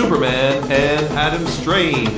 Superman and Adam Strange.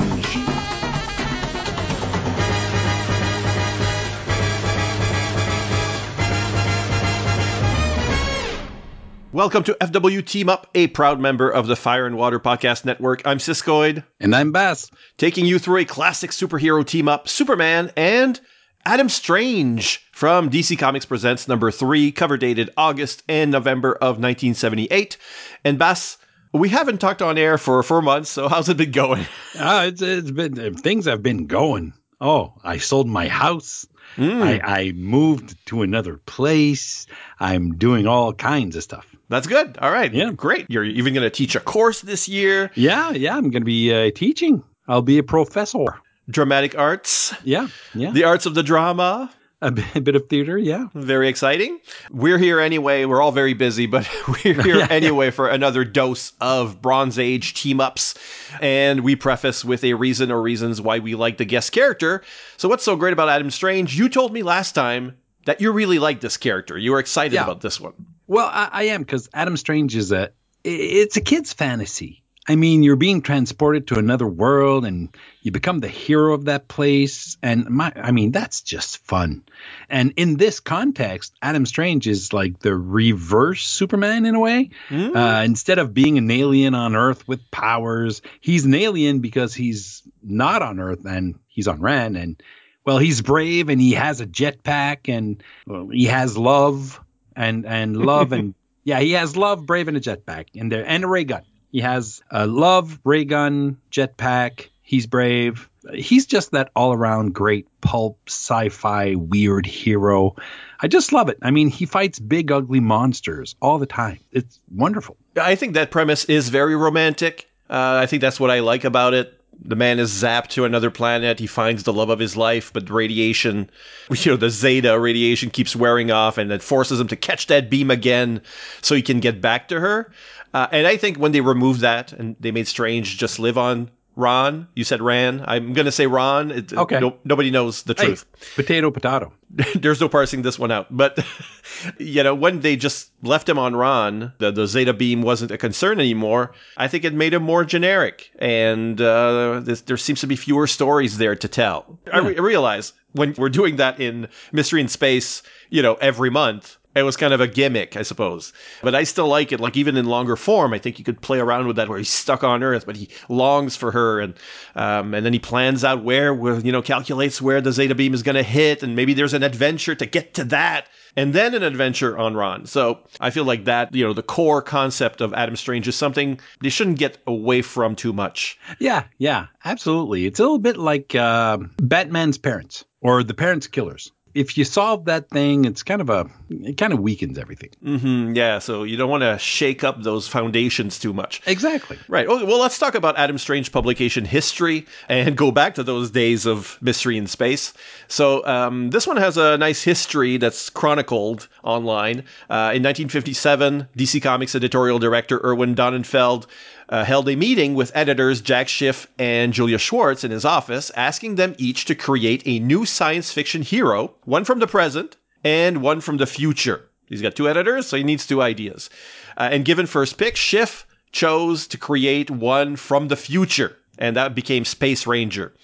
Welcome to FW Team Up, a proud member of the Fire and Water Podcast Network. I'm Siskoid, And I'm Bass. taking you through a classic superhero team up Superman and Adam Strange from DC Comics Presents number three, cover dated August and November of 1978. And Bass, we haven't talked on air for four months, so how's it been going? Ah, it's, it's been things have been going. Oh, I sold my house. I, I moved to another place. I'm doing all kinds of stuff. That's good. All right. Yeah. Great. You're even going to teach a course this year. Yeah, yeah. I'm going to be uh, teaching. I'll be a professor. Dramatic arts, Yeah, yeah. the arts of the drama. A, bit, of theater. Yeah. Very exciting. We're here anyway. We're all very busy, but we're here anyway for another dose of Bronze Age team ups. And we preface with a reason or reasons why we like the guest character. So, what's so great about Adam Strange? You told me last time that you really like this character. You were excited Yeah. about this one. Well, I, I am because Adam Strange is a. It's a kid's fantasy. I mean, you're being transported to another world, and you become the hero of that place. And my, I mean, that's just fun. And in this context, Adam Strange is like the reverse Superman in a way. Uh, instead of being an alien on Earth with powers, he's an alien because he's not on Earth and he's on Ren. And well, he's brave and he has a jetpack and well, he has love and and love and yeah, he has love, brave, and a jetpack and there and a ray gun. He has a love, ray gun, jetpack. He's brave. He's just that all around great pulp sci-fi weird hero. I just love it. I mean, he fights big ugly monsters all the time. It's wonderful. I think that premise is very romantic. Uh, I think that's what I like about it. The man is zapped to another planet. He finds the love of his life, but radiation, you know, the Zeta radiation keeps wearing off, and it forces him to catch that beam again so he can get back to her. Uh, and I think when they removed that and they made Strange just live on Ron, you said Ran. I'm going to say Ron. It, Okay. no- nobody knows the Hey, truth. potato, potato. There's no parsing this one out. But, you know, when they just left him on Ron, the, the Zeta beam wasn't a concern anymore. I think it made him more generic. And uh, this, there seems to be fewer stories there to tell. I re- realize when we're doing that in Mystery in Space, you know, every month, it was kind of a gimmick, I suppose. But I still like it. Like even in longer form, I think you could play around with that where he's stuck on Earth, but he longs for her, and um, and then he plans out where, where you know, calculates where the Zeta beam is going to hit, and maybe there's an adventure to get to that, and then an adventure on Ron. So I feel like that, you know, the core concept of Adam Strange is something they shouldn't get away from too much. Yeah, yeah, absolutely. It's a little bit like uh, Batman's parents or the parents' killers. If you solve that thing, it's kind of a it kind of weakens everything. hmm yeah, so you don't want to shake up those foundations too much. Exactly. Right. Okay, well, let's talk about Adam Strange publication history and go back to those days of mystery in space. So, um, this one has a nice history that's chronicled online. Uh, in 1957, DC Comics editorial director Irwin Donenfeld uh, held a meeting with editors Jack Schiff and Julius Schwartz in his office, asking them each to create a new science fiction hero, one from the present and one from the future. He's got two editors, so he needs two ideas. Uh, and given first pick, Schiff chose to create one from the future, and that became Space Ranger.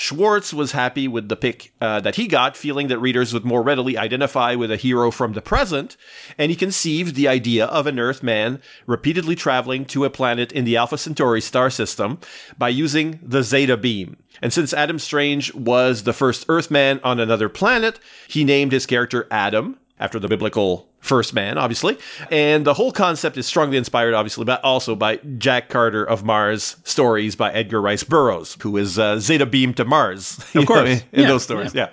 Schwartz was happy with the pick uh, that he got, feeling that readers would more readily identify with a hero from the present, and he conceived the idea of an Earthman repeatedly traveling to a planet in the Alpha Centauri star system by using the Zeta beam. And since Adam Strange was the first Earthman on another planet, he named his character Adam, after the biblical first man, obviously. And the whole concept is strongly inspired, obviously, but also by Jack Carter of Mars stories by Edgar Rice Burroughs, who is uh, Zeta Beam to Mars. know, course. in, Yeah, those stories, yeah.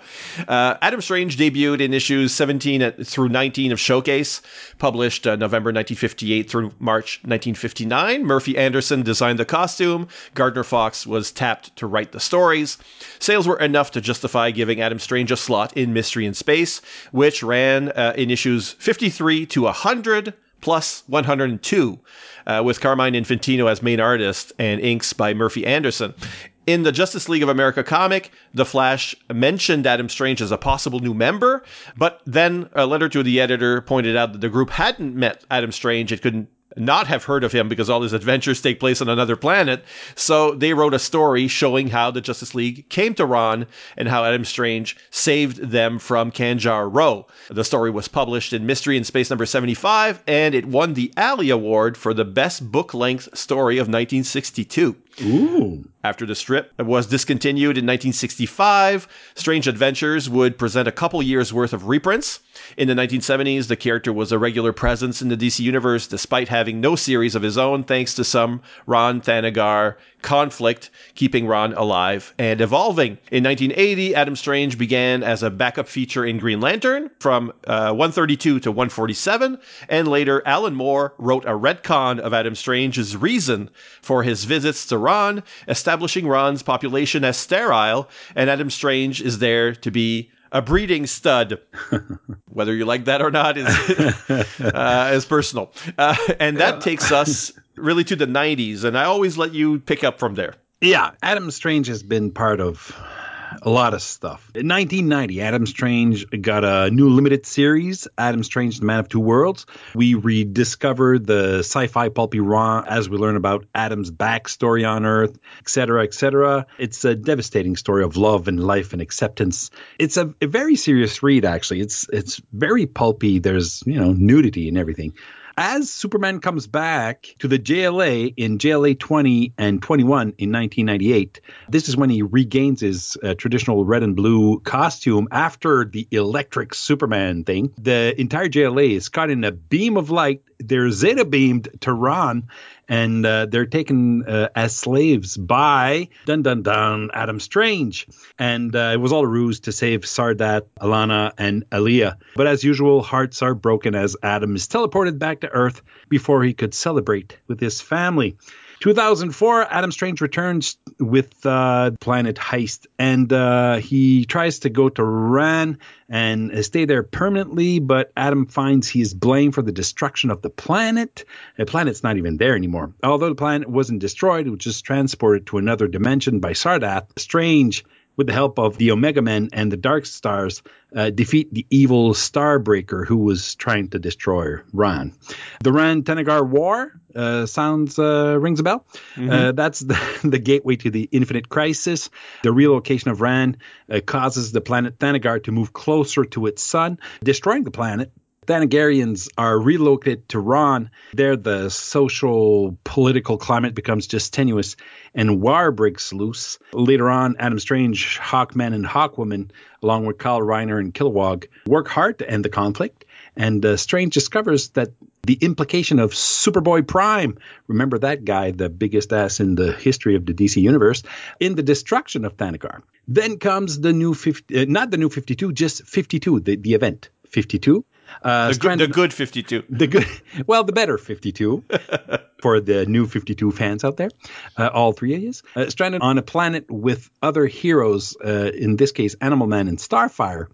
Uh, Adam Strange debuted in issues 17 at- through 19 of Showcase, published uh, November 1958 through March 1959. Murphy Anderson designed the costume. Gardner Fox was tapped to write the stories. Sales were enough to justify giving Adam Strange a slot in Mystery in Space, which ran uh, in issues 53 to 100 plus 102, uh, with Carmine Infantino as main artist and inks by Murphy Anderson. In the Justice League of America comic, The Flash mentioned Adam Strange as a possible new member, but then a letter to the editor pointed out that the group hadn't met Adam Strange. It couldn't not have heard of him because all his adventures take place on another planet. So they wrote a story showing how the Justice League came to Rann and how Adam Strange saved them from Kanjar Ro. The story was published in Mystery in Space number 75 and it won the Alley Award for the best book length story of 1962. Ooh. After the strip was discontinued in 1965, Strange Adventures would present a couple years worth of reprints. In the 1970s, the character was a regular presence in the DC universe despite having no series of his own thanks to some Ron Thanagar conflict keeping Ron alive and evolving. In 1980, Adam Strange began as a backup feature in Green Lantern from uh, 132 to 147, and later Alan Moore wrote a retcon of Adam Strange's reason for his visits to Ron, establishing Ron's population as sterile, and Adam Strange is there to be a breeding stud. Whether you like that or not is uh, is personal, uh, and that takes us really to the '90s. And I always let you pick up from there. Yeah, Adam Strange has been part of a lot of stuff. In 1990, Adam Strange got a new limited series, Adam Strange, the Man of Two Worlds. We rediscovered the sci-fi pulpy Rann as we learn about Adam's backstory on Earth, etc., etc. It's a devastating story of love and life and acceptance. It's a, a very serious read, actually. It's it's very pulpy. There's you know nudity and everything. As Superman comes back to the JLA in JLA 20 and 21 in 1998, this is when he regains his uh, traditional red and blue costume after the electric Superman thing. The entire JLA is caught in a beam of light. They're zeta beamed to Rann, and uh, they're taken uh, as slaves by dun dun dun Adam Strange, and uh, it was all a ruse to save Sardath, Alanna, and Aleea. But as usual, hearts are broken as Adam is teleported back to Earth before he could celebrate with his family. 2004, Adam Strange returns with uh, Planet Heist, and uh, he tries to go to Rann and stay there permanently. But Adam finds he is blamed for the destruction of the planet. The planet's not even there anymore. Although the planet wasn't destroyed, it was just transported to another dimension by Sardath. Strange with the help of the Omega Men and the Dark Stars, uh, defeat the evil Starbreaker who was trying to destroy Rann. The Rann Thanagar War uh, sounds uh, rings a bell. Mm-hmm. that's the, the, gateway to the Infinite Crisis. The relocation of Ran uh, causes the planet Thanagar to move closer to its sun, destroying the planet Thanagarians are relocated to Rann. There, the social political climate becomes just tenuous, and war breaks loose. Later on, Adam Strange, Hawkman, and Hawkwoman, along with Kyle Rayner and Kilowog, work hard to end the conflict. And uh, Strange discovers that the implication of Superboy Prime, remember that guy, the biggest ass in the history of the DC universe, in the destruction of Thanagar. Then comes the new 50, uh, not the new 52, just 52, the, the event. 52 uh, the, good, the good 52. The good, well, the better 52 for the new 52 fans out there. Uh, all three of you. Uh, stranded on a planet with other heroes, uh, in this case, Animal Man and Starfire,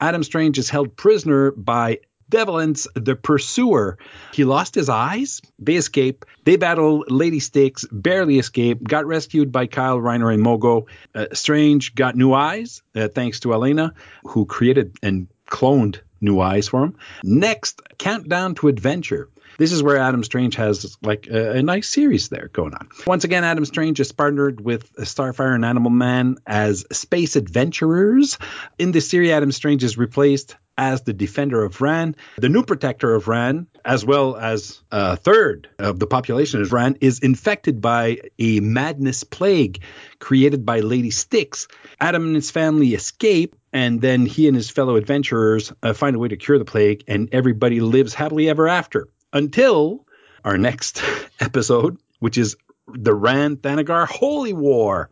Adam Strange is held prisoner by Devilance, the pursuer. He lost his eyes. They escape. They battle Lady Styx, barely escape, got rescued by Kyle Rayner and Mogo. Uh, Strange got new eyes, uh, thanks to Elena, who created and cloned new eyes for him. Next, Countdown to Adventure. This is where Adam Strange has like a, a, nice series there going on. Once again, Adam Strange is partnered with Starfire and Animal Man as space adventurers. In this series, Adam Strange is replaced as the defender of Rann. The new protector of Rann, as well as a third of the population of Rann, is infected by a madness plague created by Lady Styx. Adam and his family escape, and then he and his fellow adventurers uh, find a way to cure the plague, and everybody lives happily ever after until our next episode, which is the Rann Thanagar Holy War.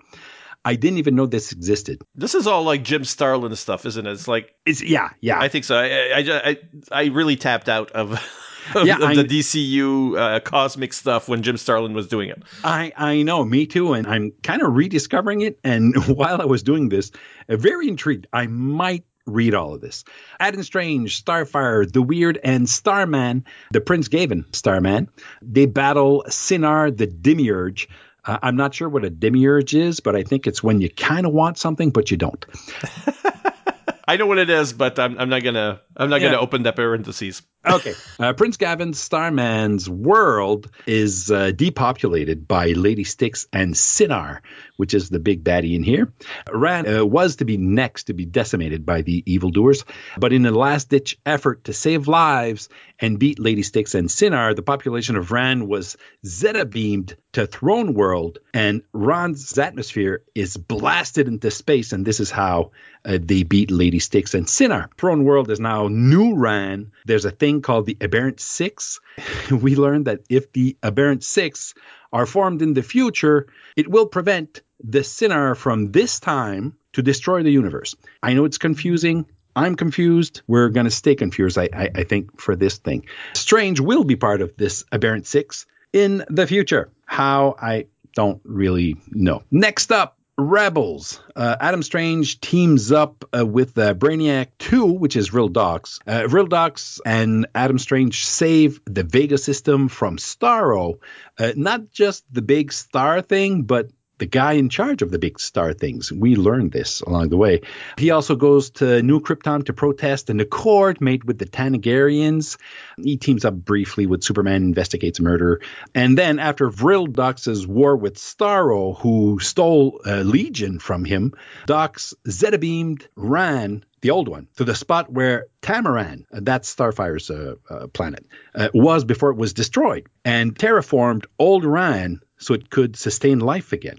I didn't even know this existed. This is all like Jim Starlin stuff, isn't it? It's like it's yeah, yeah. I think so. I I, I, I really tapped out of. of, yeah, of I, the DCU uh, cosmic stuff when Jim Starlin was doing it. I, I know, me too, and I'm kind of rediscovering it. And while I was doing this, uh, very intrigued. I might read all of this. Adam Strange, Starfire, The Weird, and Starman, the Prince Gavin Starman, they battle Synnar the Demiurge. Uh, I'm not sure what a demiurge is, but I think it's when you kind of want something but you don't. I know what it is, but I'm, I'm not gonna I'm not yeah. gonna open that parentheses. Okay. Uh, Prince Gavin's Starman's world is uh, depopulated by Lady Styx and Synnar, which is the big baddie in here. Ran uh, was to be next to be decimated by the evildoers, but in a last ditch effort to save lives and beat Lady Styx and Synnar, the population of Ran was Zeta beamed to Throne World, and Ran's atmosphere is blasted into space, and this is how uh, they beat Lady Styx and Sinar. Throne World is now New Ran. There's a thing called the Aberrant Six. we learned that if the Aberrant Six are formed in the future, it will prevent the sinner from this time to destroy the universe. I know it's confusing. I'm confused. We're going to stay confused, I, I, I, think, for this thing. Strange will be part of this Aberrant Six in the future. How, I don't really know. Next up, Rebels. Uh, Adam Strange teams up uh, with uh, Brainiac 2, which is Vril Dox. Uh, Vril Dox and Adam Strange save the Vega system from Starro. Uh, not just the big star thing, but the guy in charge of the big star things. We learned this along the way. He also goes to New Krypton to protest an accord made with the Thanagarians. He teams up briefly with Superman, investigates murder. And then, after Vril Dox's war with Starro, who stole uh, Legion from him, Dox Zeta beamed Ran the old one, to the spot where Tamaran, that's Starfire's uh, uh, planet, uh, was before it was destroyed, and terraformed old Ran so it could sustain life again.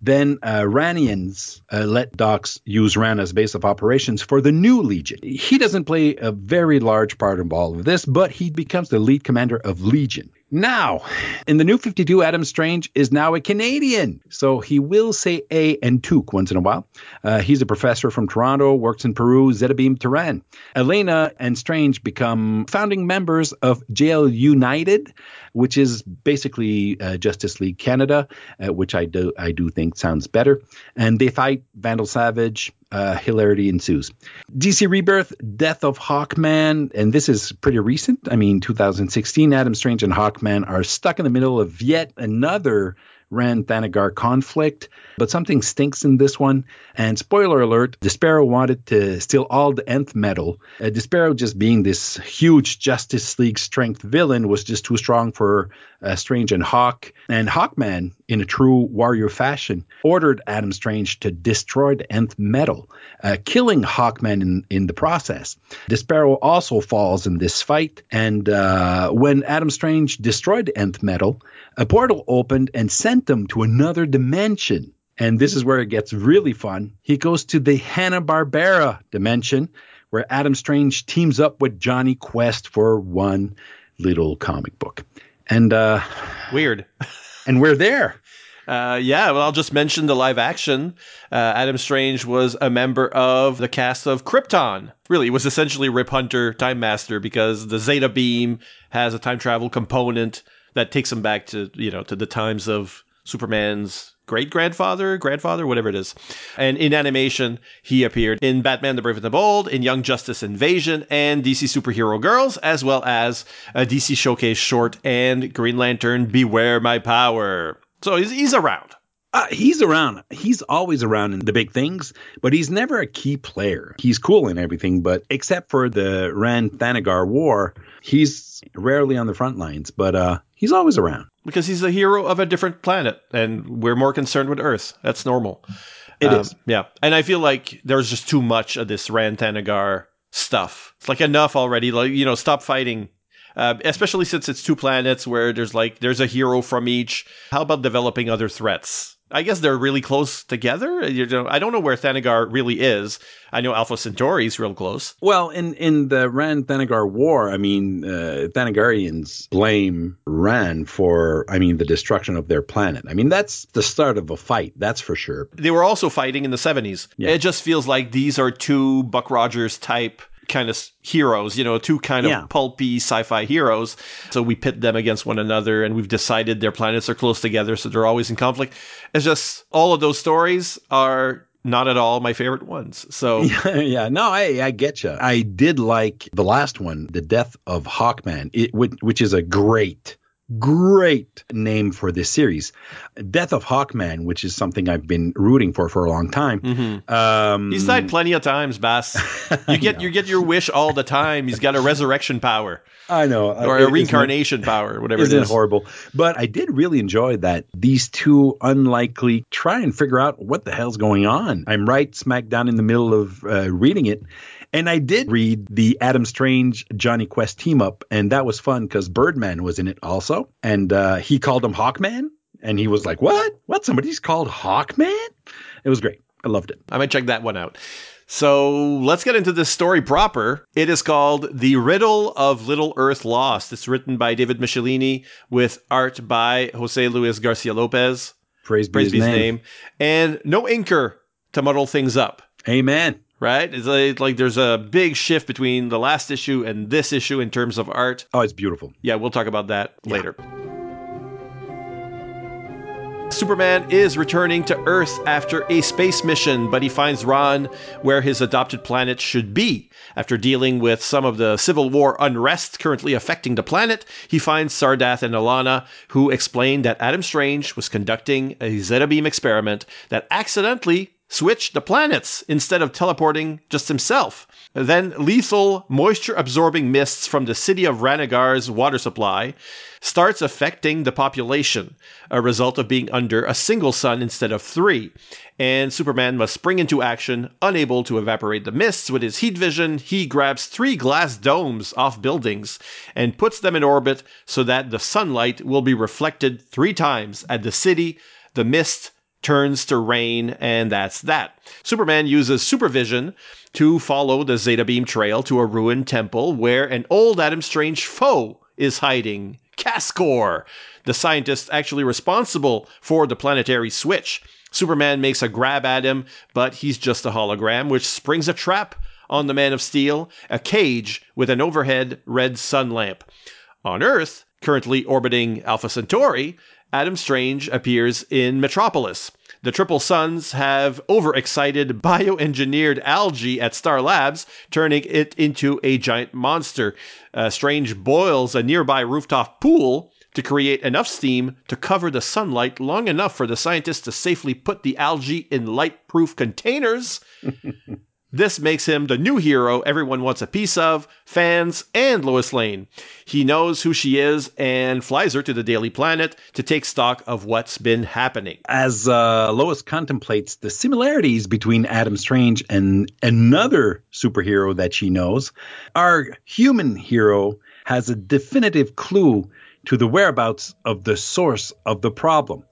Then uh, Ranians uh, let Dox use Ran as base of operations for the new Legion. He doesn't play a very large part in all of this, but he becomes the lead commander of Legion. Now, in the new 52, Adam Strange is now a Canadian, so he will say A and Took once in a while. Uh, he's a professor from Toronto, works in Peru, Zetabeam Terran. Elena and Strange become founding members of JL United, which is basically uh, Justice League Canada, uh, which I do I do think sounds better. And they fight Vandal Savage, uh, hilarity ensues. DC Rebirth, Death of Hawkman, and this is pretty recent. I mean, 2016, Adam Strange and Hawkman are stuck in the middle of yet another Rann Thanagar conflict, but something stinks in this one. And spoiler alert, Despero wanted to steal all the nth metal. Uh, Despero, just being this huge Justice League strength villain, was just too strong for uh, Strange and Hawk. And Hawkman, in a true warrior fashion, ordered Adam Strange to destroy the nth metal, uh, killing Hawkman in, in the process. Despero also falls in this fight, and uh, when Adam Strange destroyed the nth metal, a portal opened and sent him to another dimension. And this is where it gets really fun. He goes to the Hanna-Barbera dimension, where Adam Strange teams up with Jonny Quest for one little comic book. And uh weird. and we're there. Uh, yeah, well, I'll just mention the live action. Uh, Adam Strange was a member of the cast of Krypton. Really, it was essentially Rip Hunter, Time Master, because the Zeta Beam has a time travel component that takes him back to you know to the times of Superman's great grandfather, grandfather, whatever it is. And in animation, he appeared in Batman the Brave and the Bold, in Young Justice Invasion, and DC Superhero Girls, as well as a DC Showcase short and Green Lantern Beware My Power. So he's, he's around. Uh, he's around. He's always around in the big things, but he's never a key player. He's cool in everything, but except for the Rann Thanagar War, he's rarely on the front lines. But uh, he's always around because he's a hero of a different planet, and we're more concerned with Earth. That's normal. It um, is. yeah. And I feel like there's just too much of this Rann Thanagar stuff. It's like enough already. Like you know, stop fighting uh, especially since it's two planets where there's like there's a hero from each. How about developing other threats? I guess they're really close together. You know, I don't know where Thanagar really is. I know Alpha Centauri is real close. Well, in in the Rann Thanagar War, I mean, uh, Thanagarians blame Rann for, I mean, the destruction of their planet. I mean, that's the start of a fight. That's for sure. They were also fighting in the seventies. Yeah. It just feels like these are two Buck Rogers type kind of heroes, you know, two kind of yeah. pulpy sci-fi heroes. So we pit them against one another and we've decided their planets are close together, so they're always in conflict. It's just all of those stories are not at all my favorite ones. So yeah, yeah. no, I I get you. I did like the last one, the death of Hawkman, it, which, which is a great great name for this series. Death of Hawkman, which is something I've been rooting for for a long time. Mm-hmm. Um, He's died plenty of times, Bass. You get you get your wish all the time. He's got a resurrection power I know. or It- a reincarnation power, whatever Isn't it it is. horrible? But I did really enjoy that these two unlikely try and figure out what the hell's going on. I'm right smack down in the middle of uh, reading it. And I did read the Adam Strange Jonny Quest team up, and that was fun because Birdman was in it also. And uh, he called him Hawkman. And he was like, What? What? Somebody's called Hawkman? It was great. I loved it. I might check that one out. So let's get into this story proper. It is called The Riddle of Little Earth Lost. It's written by David Michelinie with art by Jose Luis Garcia Lopez. Praise, Praise be his name. name. And no inker to muddle things up. Amen. Right? It's like, like there's a big shift between the last issue and this issue in terms of art. Oh, it's beautiful. Yeah, we'll talk about that later. Superman is returning to Earth after a space mission, but he finds Ron where his adopted planet should be. After dealing with some of the Civil War unrest currently affecting the planet, he finds Sardath and Alanna, who explain that Adam Strange was conducting a Zeta Beam experiment that accidentally switched the planets instead of teleporting just himself. Then lethal moisture absorbing mists from the city of Ranagar's water supply starts affecting the population, a result of being under a single sun instead of three. And Superman must spring into action, unable to evaporate the mists with his heat vision. He grabs three glass domes off buildings and puts them in orbit so that the sunlight will be reflected three times at the city, the mist, turns to rain, and that's that. Superman uses supervision to follow the Zeta Beam trail to a ruined temple where an old Adam Strange foe is hiding. Cascor, the scientist actually responsible for the planetary switch. Superman makes a grab at him, but he's just a hologram, which springs a trap on the Man of Steel, a cage with an overhead red sun lamp. On Earth, currently orbiting Alpha Centauri, Adam Strange appears in Metropolis. The Triple Suns have overexcited bioengineered algae at Star Labs, turning it into a giant monster. Uh, Strange boils a nearby rooftop pool to create enough steam to cover the sunlight long enough for the scientists to safely put the algae in light proof containers. This makes him the new hero everyone wants a piece of, fans and Lois Lane. He knows who she is and flies her to the Daily Planet to take stock of what's been happening. as uh, Lois contemplates the similarities between Adam Strange and another superhero that she knows, our human hero has a definitive clue to the whereabouts of the source of the problem.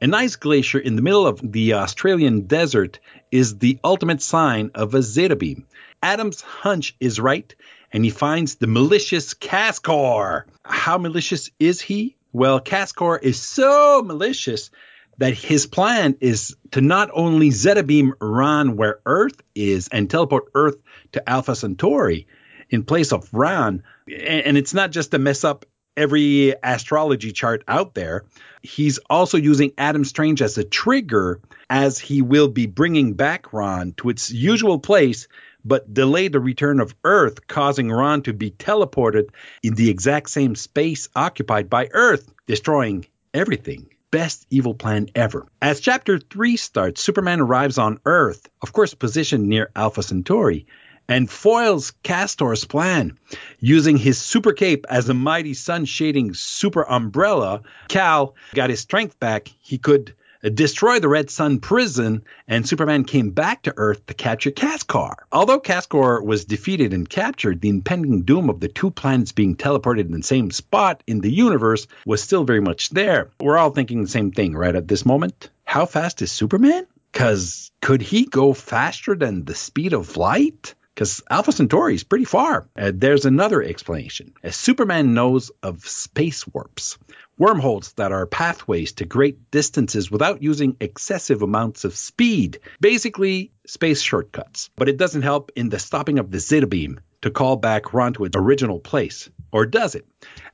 An ice glacier in the middle of the Australian desert is the ultimate sign of a zeta beam. Adam's hunch is right, and he finds the malicious Cascor. How malicious is he? Well, Cascor is so malicious that his plan is to not only Zeta beam Ron where Earth is and teleport Earth to Alpha Centauri in place of Ron. And it's not just to mess up every astrology chart out there. He's also using Adam Strange as a trigger as he will be bringing back Ron to its usual place but delay the return of Earth, causing Ron to be teleported in the exact same space occupied by Earth, destroying everything. Best evil plan ever. As chapter 3 starts, Superman arrives on Earth, of course, positioned near Alpha Centauri, and foils Cascor's plan. Using his super cape as a mighty sun shading super umbrella, Cal got his strength back. He could destroy the Red Sun prison, and Superman came back to Earth to capture Cascor. Although Cascor was defeated and captured, the impending doom of the two planets being teleported in the same spot in the universe was still very much there. We're all thinking the same thing right at this moment. How fast is Superman? Because could he go faster than the speed of light? Because Alpha Centauri is pretty far. Uh, there's another explanation. As Superman knows of space warps, wormholes that are pathways to great distances without using excessive amounts of speed. Basically, space shortcuts. But it doesn't help in the stopping of the Zeta beam to call back Ron to its original place. Or does it?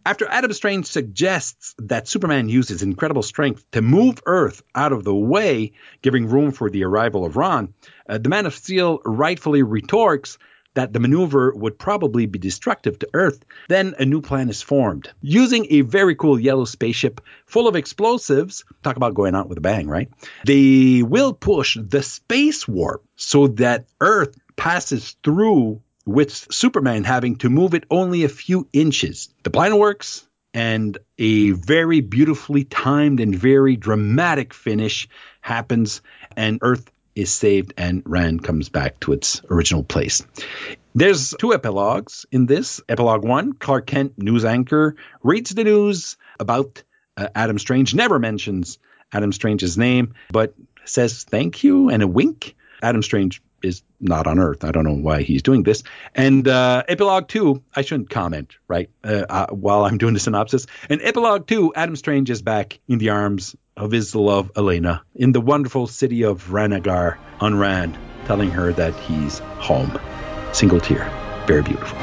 After Adam Strange suggests that Superman use his incredible strength to move Earth out of the way, giving room for the arrival of Ron, uh, the Man of Steel rightfully retorts that the maneuver would probably be destructive to Earth, then a new plan is formed. Using a very cool yellow spaceship full of explosives, talk about going out with a bang, right? They will push the space warp so that Earth passes through with Superman having to move it only a few inches. The plan works, and a very beautifully timed and very dramatic finish happens, and Earth is saved and Rand comes back to its original place. There's two epilogues in this. Epilogue one Clark Kent, news anchor, reads the news about uh, Adam Strange, never mentions Adam Strange's name, but says thank you and a wink. Adam Strange is not on Earth. I don't know why he's doing this. And uh, epilogue two, I shouldn't comment, right? Uh, uh, while I'm doing the synopsis. And epilogue two, Adam Strange is back in the arms of his love, Elena, in the wonderful city of Ranagar on Rand, telling her that he's home. Single tear. Very beautiful.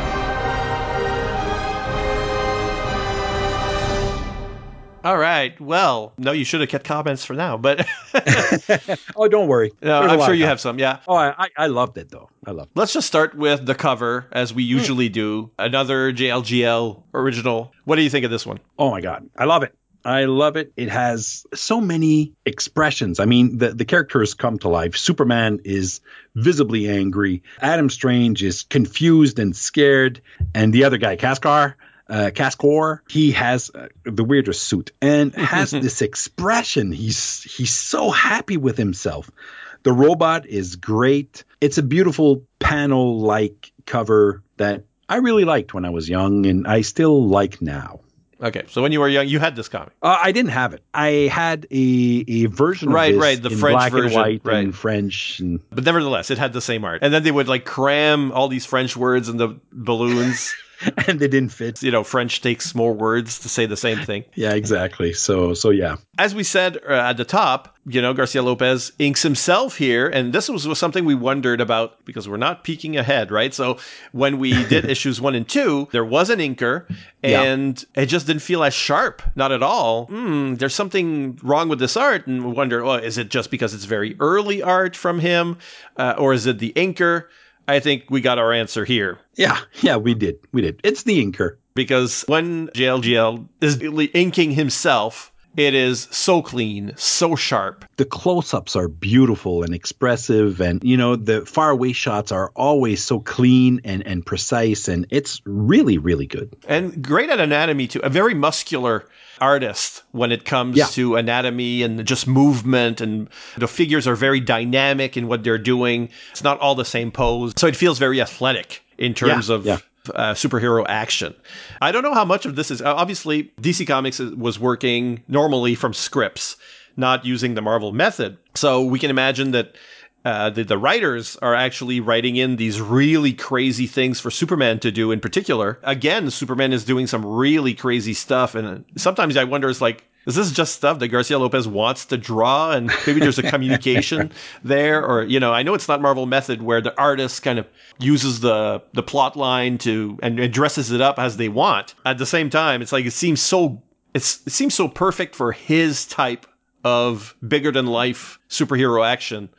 All right. Well, no, you should have kept comments for now, but oh, don't worry. No, I'm sure you have some. Yeah. Oh, I, I loved it though. I loved. It. Let's just start with the cover, as we usually mm. do. Another JLGL original. What do you think of this one? Oh my god, I love it. I love it. It has so many expressions. I mean, the, the characters come to life. Superman is visibly angry. Adam Strange is confused and scared. And the other guy, Kaskar, uh, Cascor, he has uh, the weirdest suit and has this expression. He's he's so happy with himself. The robot is great. It's a beautiful panel like cover that I really liked when I was young and I still like now. Okay, so when you were young, you had this comic. Uh, I didn't have it. I had a, a version right, of this right, the French black version, and white right. and French, and but nevertheless, it had the same art. And then they would like cram all these French words in the balloons. and they didn't fit. You know, French takes more words to say the same thing. yeah, exactly. So, so yeah. As we said uh, at the top, you know, Garcia Lopez inks himself here, and this was, was something we wondered about because we're not peeking ahead, right? So when we did issues one and two, there was an inker, and yeah. it just didn't feel as sharp, not at all. Mm, there's something wrong with this art, and we wonder, well, is it just because it's very early art from him, uh, or is it the inker? I think we got our answer here. Yeah, yeah, we did. We did. It's the inker. Because when JLGL is inking himself, it is so clean, so sharp. The close ups are beautiful and expressive. And, you know, the faraway shots are always so clean and, and precise. And it's really, really good. And great at anatomy, too. A very muscular artist when it comes yeah. to anatomy and just movement. And the figures are very dynamic in what they're doing. It's not all the same pose. So it feels very athletic in terms yeah, of yeah uh, superhero action. I don't know how much of this is obviously DC Comics was working normally from scripts, not using the Marvel method. So we can imagine that uh, the, the writers are actually writing in these really crazy things for Superman to do in particular. Again, Superman is doing some really crazy stuff. And sometimes I wonder, is like, is this just stuff that Garcia Lopez wants to draw and maybe there's a communication there? Or you know I know it's not Marvel method where the artist kind of uses the the plot line to and, and dresses it up as they want. At the same time it's like it seems so it's it seems so perfect for his type of bigger than life superhero action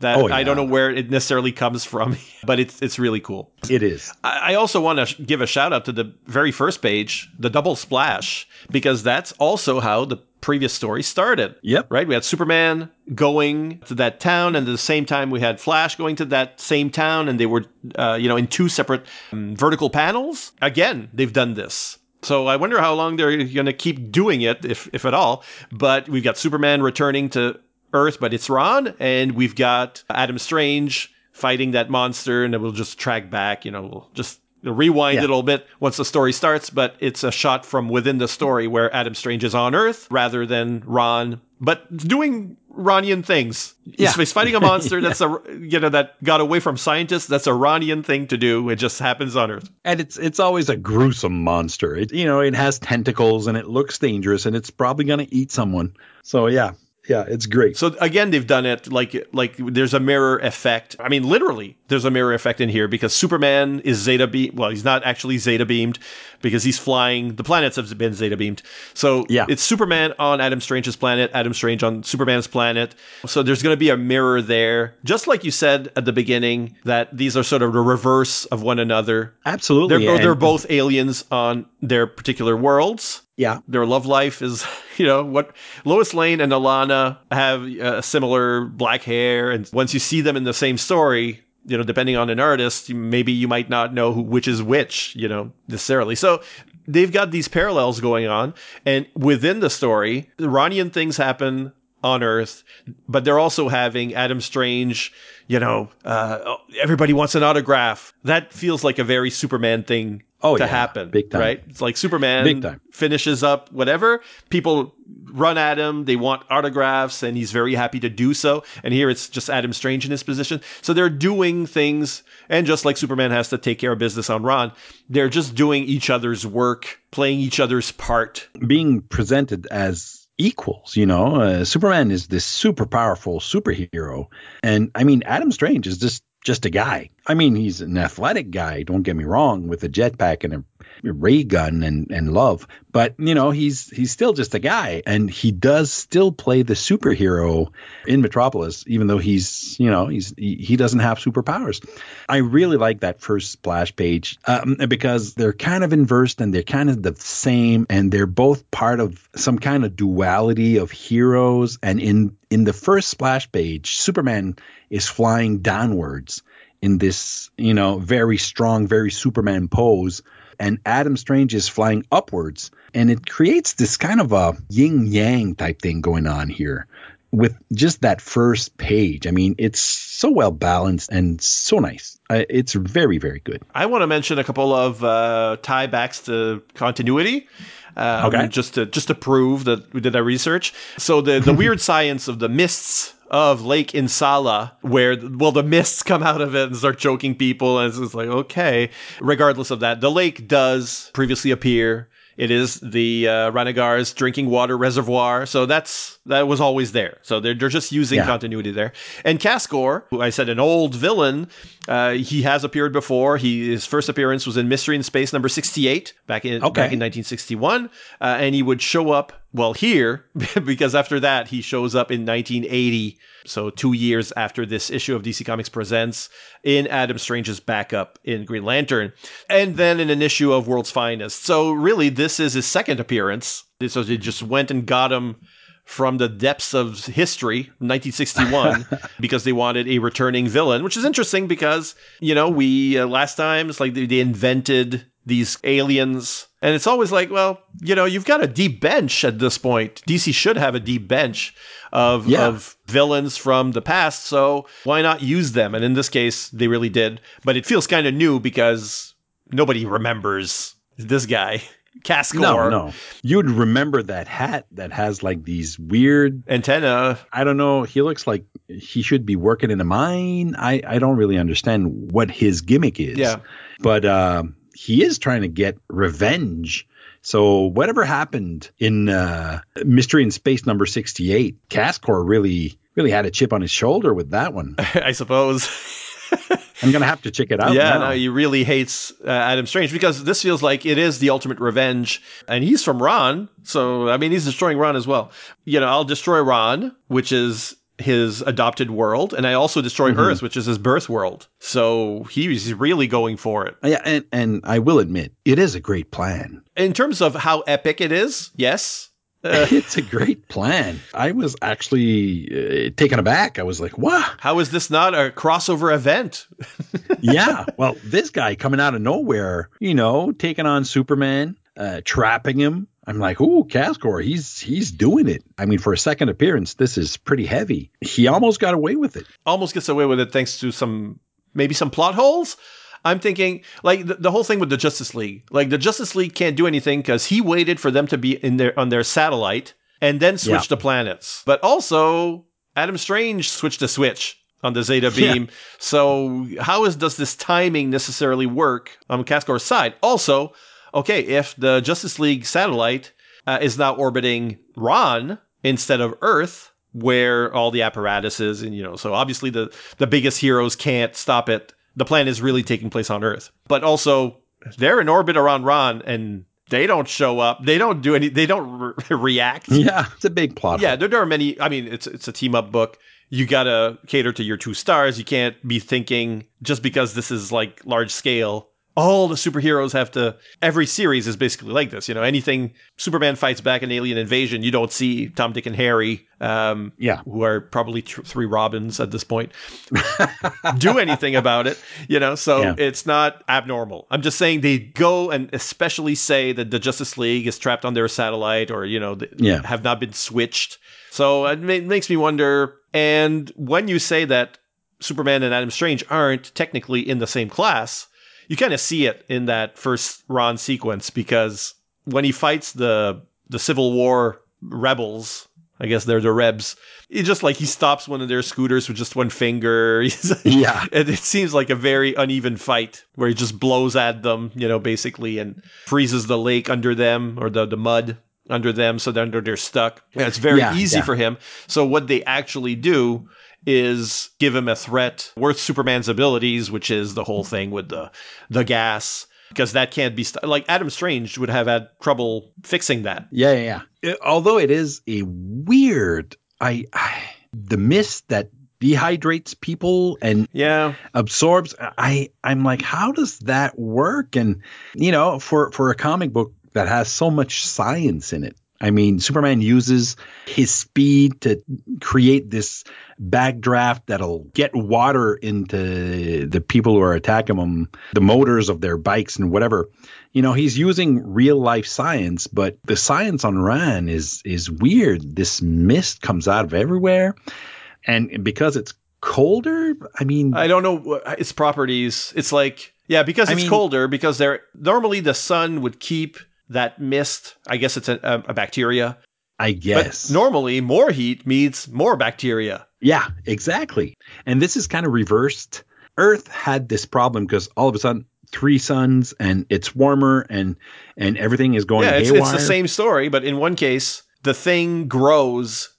that oh, yeah. I don't know where it necessarily comes from, but it's it's really cool. It is. I, I also want to sh- give a shout out to the very first page, the double splash, because that's also how the previous story started. Yep. Right? We had Superman going to that town, and at the same time, we had Flash going to that same town, and they were, uh, you know, in two separate um, vertical panels. Again, they've done this. So I wonder how long they're going to keep doing it, if if at all. But we've got Superman returning to Earth, but it's Ron, and we've got Adam Strange fighting that monster, and we'll just track back. You know, we'll just rewind yeah. it a little bit once the story starts, but it's a shot from within the story where Adam Strange is on Earth rather than Ron, but doing Ronian things. Yeah. He's fighting a monster that's a you know that got away from scientists. That's a Ronian thing to do. It just happens on Earth. And it's it's always a gruesome monster. It you know, it has tentacles and it looks dangerous and it's probably gonna eat someone. So yeah, yeah, it's great. So again, they've done it like like there's a mirror effect. I mean, literally there's a mirror effect in here because Superman is zeta beam. Well, he's not actually zeta beamed because he's flying. The planets have been zeta beamed. So Yeah. it's Superman on Adam Strange's planet, Adam Strange on Superman's planet. So there's going to be a mirror there, just like you said at the beginning that these are sort of the reverse of one another. Absolutely. They're, they're both aliens on their particular worlds. Yeah. Their love life is, you know, what Lois Lane and Alanna have uh, similar black hair, and once you see them in the same story, you know, depending on an artist, maybe you might not know who which is which, you know, necessarily. So they've got these parallels going on, and within the story, Iranian things happen on Earth, but they're also having Adam Strange. You know, uh, everybody wants an autograph. That feels like a very Superman thing Oh, to yeah. happen, Big time. right? It's like Superman Big time. finishes up whatever. People run at him. They want autographs, and he's very happy to do so. And here it's just Adam Strange in his position. So they're doing things, and just like Superman has to take care of business on Ron, they're just doing each other's work, playing each other's part. being presented as equals. You know, uh, Superman is this super powerful superhero, and I mean, Adam Strange is just just a guy. I mean, he's an athletic guy. Don't get me wrong, with a jetpack and a ray gun and and love, but you know, he's he's still just a guy, and he does still play the superhero in Metropolis, even though he's you know he's he, doesn't have superpowers. I really like that first splash page um, because they're kind of inversed and they're kind of the same, and they're both part of some kind of duality of heroes. And in in the first splash page, Superman is flying downwards in this you know very strong, very Superman pose. And Adam Strange is flying upwards, and it creates this kind of a yin yang type thing going on here with just that first page. I mean, it's so well balanced and so nice. It's very, very good. I want to mention a couple of uh, tie backs to continuity. Um, Okay. Just to just to prove that we did our research. So the the weird science of the mists of Lake Insala, where well the mists come out of it and start choking people, and it's just like okay. Regardless of that, the lake does previously appear. It is the uh, Ranagar's drinking water reservoir, so that's that was always there. So they're they're just using Yeah. continuity there. And Cascor, who I said an old villain, uh, he has appeared before. He his first appearance was in Mystery in Space number sixty eight back in Okay. back in nineteen sixty one, uh, and he would show up well here because after that he shows up in nineteen eighty. So two years after this issue of DC Comics Presents in Adam Strange's backup in Green Lantern, and then in an issue of World's Finest. So really, this is his second appearance. So they just went and got him from the depths of history, 1961, because they wanted a returning villain, which is interesting because, you know, we, uh, last time, it's like they, they invented these aliens. And it's always like, well, you know, you've got a deep bench at this point. DC should have a deep bench of, Yeah. of villains from the past. So why not use them? And in this case, they really did. But it feels kind of new because nobody remembers this guy, Cascor. No, no. You'd remember that hat that has like these weird, Antenna. I don't know, he looks like he should be working in a mine. I, I don't really understand what his gimmick is. Yeah. But um, he is trying to get revenge. So whatever happened in uh, Mystery in Space number 68, Cascor really really had a chip on his shoulder with that one. I suppose. I'm going to have to check it out yeah, now. no, he really hates uh, Adam Strange because this feels like it is the ultimate revenge, and he's from Ron, so I mean he's destroying Ron as well. You know, I'll destroy Ron, which is his adopted world, and I also destroy Mm-hmm. Earth, which is his birth world. So he's really going for it. yeah, and, and I will admit, it is a great plan. In terms of how epic it is, yes. Uh, it's a great plan. I was actually uh, taken aback. I was like, wow. how is this not a crossover event? yeah. Well, this guy coming out of nowhere, you know, taking on Superman, uh, trapping him. I'm like, ooh, Cascor, he's he's doing it. I mean, for a second appearance, this is pretty heavy. He almost got away with it. almost gets away with it thanks to some maybe some plot holes. I'm thinking like the, the whole thing with the Justice League. Like the Justice League can't do anything because he waited for them to be in their on their satellite and then switch Yeah. the planets. But also Adam Strange switched the switch on the Zeta Yeah. beam. So how is does this timing necessarily work on Cascor's side? Also, okay, if the Justice League satellite uh, is now orbiting Ron instead of Earth, where all the apparatus is, and you know, so obviously the the biggest heroes can't stop it the plan is really taking place on Earth. But also, they're in orbit around Ron, and they don't show up. They don't do any. They don't re- react. Yeah, it's a big plot. Yeah, there, there are many. I mean, it's it's a team up book. You gotta cater to your two stars. You can't be thinking just because this is like large scale. All the superheroes have to. Every series is basically like this. You know, anything Superman fights back an alien invasion, you don't see Tom, Dick, and Harry, um, Yeah. who are probably tr- three Robins at this point, do anything about it. You know, so Yeah. it's not abnormal. I'm just saying they go and especially say that the Justice League is trapped on their satellite, or you know, th- Yeah. have not been switched. So it ma- makes me wonder. And when you say that Superman and Adam Strange aren't technically in the same class, you kind of see it in that first Rann sequence because when he fights the the Civil War rebels, I guess they're the Rebs. He just like he stops one of their scooters with just one finger. Yeah. and it seems like a very uneven fight where he just blows at them, you know, basically, and freezes the lake under them or the, the mud under them, so they're, they're stuck. Yeah, it's very Yeah, easy yeah. for him. So what they actually do is give him a threat worth Superman's abilities, which is the whole thing with the the gas. Because that can't be st- like Adam Strange would have had trouble fixing that. Yeah, yeah, yeah. Uh, Although it is a weird, I, I the mist that dehydrates people and Yeah, absorbs. I, I'm like, how does that work? And you know, for for a comic book that has so much science in it. I mean, Superman uses his speed to create this backdraft that'll get water into the people who are attacking him, the motors of their bikes and whatever. You know, he's using real life science, but the science on Rann is is weird. This mist comes out of everywhere, and because it's colder, I mean, I don't know its properties. It's like yeah, because I it's mean- colder. Because they're normally the sun would keep that mist. I guess it's a, a, bacteria. I guess But normally, more heat means more bacteria. Yeah, exactly. And this is kind of reversed. Earth had this problem because all of a sudden three suns and it's warmer and and everything is going yeah, it's, it's the same story, but in one case, the thing grows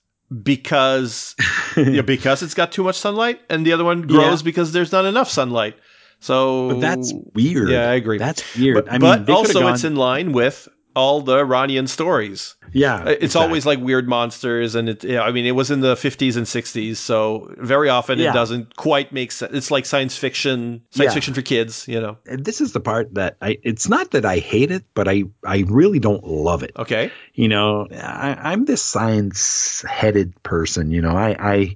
because yeah, because it's got too much sunlight, and the other one grows Yeah. because there's not enough sunlight. So But that's weird. Yeah, I agree. That's weird. But, I mean, but also, gone- it's in line with all the Rannian stories. yeah. Uh, It's exactly. always like weird monsters, and it. Yeah, I mean, it was in the 50s and 60s, so very often Yeah. it doesn't quite make sense. It's like science fiction, science Yeah. fiction for kids, you know. And this is the part that I. It's not that I hate it, but I I really don't love it. Okay, You know, I, I'm this science headed person. You know, I I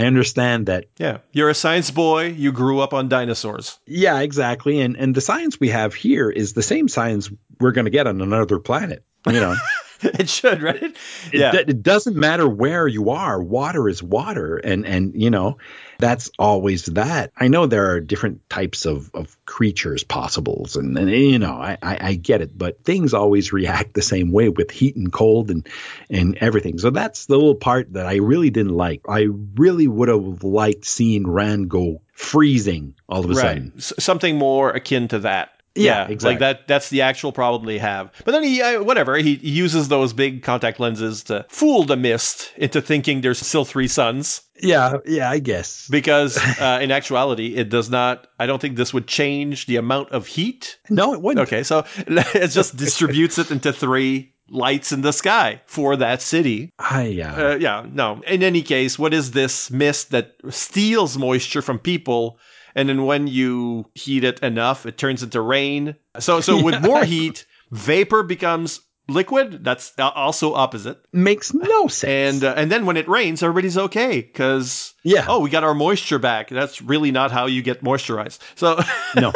I understand that yeah, you're a science boy. You grew up on dinosaurs. Yeah, exactly. And and the science we have here is the same science we're going to get on another planet. You know, it should, right? it, yeah, it doesn't matter where you are. Water is water, and and you know, that's always that. I know there are different types of of creatures possibles, and, and you know, I, I I get it, but things always react the same way with heat and cold and and everything. So that's the little part that I really didn't like. I really would have liked seeing Rann go freezing all of a right. sudden. S- something more akin to that. Yeah, Like exactly. that. That's the actual problem they have. But then he, uh, whatever, he, he uses those big contact lenses to fool the mist into thinking there's still three suns. Yeah, yeah, I guess. because uh, in actuality it does not i don't think this would change the amount of heat No, it wouldn't. okay so it just distributes it into three lights in the sky for that city I uh, uh, yeah no in any case what is this mist that steals moisture from people and then when you heat it enough it turns into rain so so with more heat vapor becomes liquid that's also opposite makes no sense. and uh, and then when it rains everybody's okay because yeah, oh, we got our moisture back. That's really not how you get moisturized. So, no,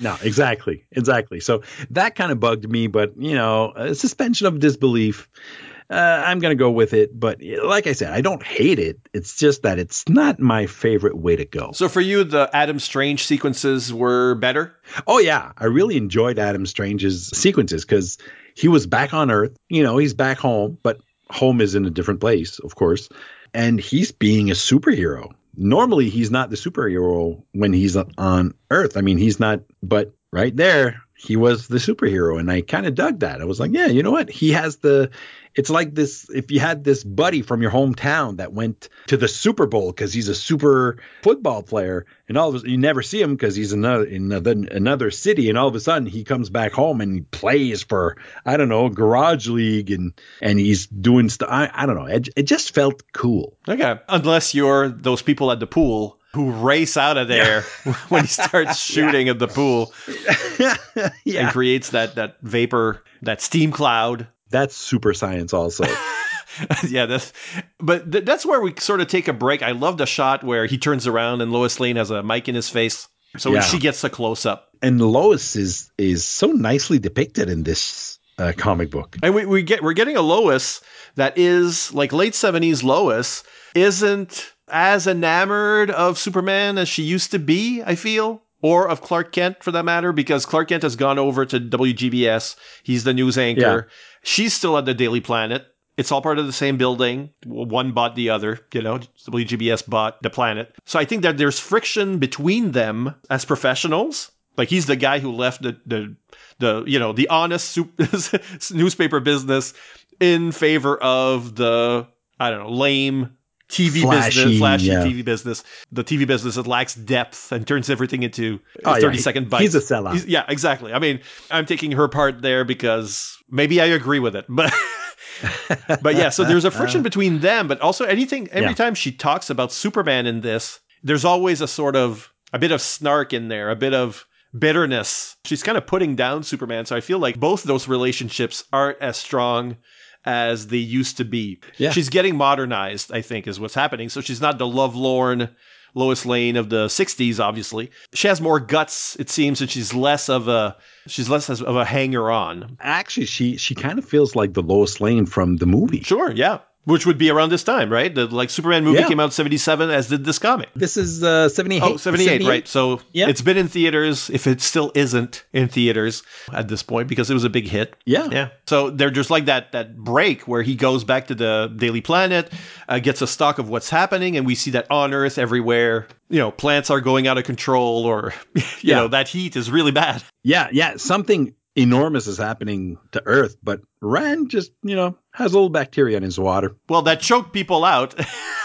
no, exactly, exactly. So that kind of bugged me, but you know, a suspension of disbelief. Uh, I'm gonna go with it, but like I said, I don't hate it. It's just that it's not my favorite way to go. so for you, the Adam Strange sequences were better. Oh yeah, I really enjoyed Adam Strange's sequences because he was back on Earth. You know, he's back home, but home is in a different place, of course. And he's being a superhero. Normally, he's not the superhero when he's on Earth. I mean, he's not. But right there, he was the superhero and I kind of dug that. I was like, yeah, you know what? He has the it's like this if you had this buddy from your hometown that went to the Super Bowl cuz he's a super football player and all of a, you never see him cuz he's another in another, city and all of a sudden he comes back home and he plays for I don't know, garage league and and he's doing stuff I, I don't know. It, it just felt cool. Okay. Unless you're those people at the pool who race out of there yeah. when he starts shooting yeah. at the pool yeah. and creates that that vapor, that steam cloud. That's super science, also. yeah, that's but th- that's where we sort of take a break. I love the shot where he turns around and Lois Lane has a mic in his face, so yeah. she gets a close up. And Lois is is so nicely depicted in this uh, comic book. And we, we get we're getting a Lois that is like late seventies Lois isn't as enamored of Superman as she used to be, I feel. Or of Clark Kent for that matter, because Clark Kent has gone over to WGBS. He's the news anchor. Yeah. She's still at the Daily Planet. It's all part of the same building. One bought the other, you know, WGBS bought the planet. So I think that there's friction between them as professionals. Like he's the guy who left the, the, the you know, the honest newspaper business in favor of the, I don't know, lame TV flashy, business, flashy yeah. TV business, the TV business that lacks depth and turns everything into oh, 30 yeah. second bites. He's a sellout. He's, yeah, exactly. I mean, I'm taking her part there because maybe I agree with it, but. but yeah, so there's a friction between them, but also anything every yeah. time she talks about Superman in this, there's always a sort of a bit of snark in there, a bit of bitterness. She's kind of putting down Superman, so I feel like both those relationships aren't as strong as they used to be. Yeah. She's getting modernized, I think, is what's happening. So she's not the lovelorn Lois Lane of the 60s, obviously. She has more guts, it seems, and she's less of a she's less of a hanger on. Actually, she she kind of feels like the Lois Lane from the movie. Sure, yeah which would be around this time, right? The like Superman movie yeah. came out 77 as did this comic. This is uh 78. Oh, 78, 78, right. So yeah. it's been in theaters if it still isn't in theaters at this point because it was a big hit. Yeah. Yeah. So they're just like that that break where he goes back to the Daily Planet, uh, gets a stock of what's happening and we see that on Earth everywhere, you know, plants are going out of control or you yeah. know, that heat is really bad. Yeah, yeah, something enormous is happening to Earth, but Rann just, you know, has a little bacteria in his water. Well, that choked people out.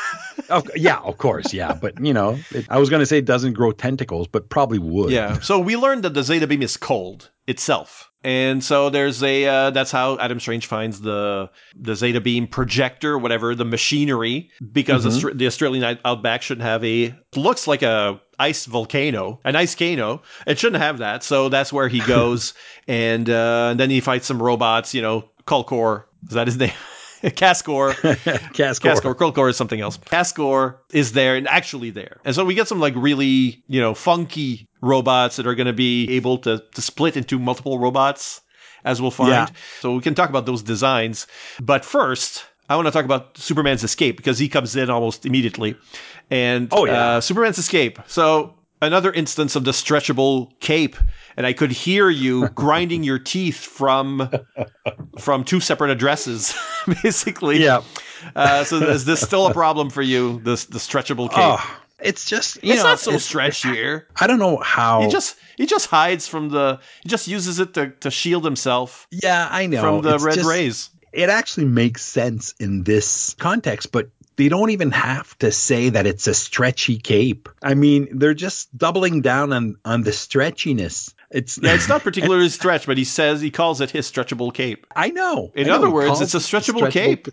oh, yeah, of course, yeah, but you know, it, I was going to say it doesn't grow tentacles, but probably would. Yeah. So we learned that the Zeta beam is cold itself. And so there's a uh, that's how Adam Strange finds the the Zeta beam projector, whatever the machinery, because mm-hmm. the Australian outback shouldn't have a looks like a ice volcano, an ice cano. It shouldn't have that, so that's where he goes, and, uh, and then he fights some robots. You know, Kulkor is that his name? Cascor. Cascor. Cascor. Kulkor is something else. Cascor is there and actually there. And so we get some like really, you know, funky robots that are going to be able to, to split into multiple robots, as we'll find. Yeah. So we can talk about those designs. But first, I want to talk about Superman's escape because he comes in almost immediately. And oh, yeah. Uh, Superman's escape. So another instance of the stretchable cape and i could hear you grinding your teeth from from two separate addresses basically. Yeah. Uh, so is this still a problem for you this the stretchable cape? oh, it's just it's know, not so stretchy. Here i don't know how. He just he just hides from the he just uses it to, to shield himself yeah i know. from the it's red just, rays. it actually makes sense in this context, but they don't even have to say that it's a stretchy cape. I mean, they're just doubling down on on the stretchiness. It's yeah, it's not particularly stretch, but he says he calls it his stretchable cape. I know. In I know, other words, it's a stretchable, stretchable, cape.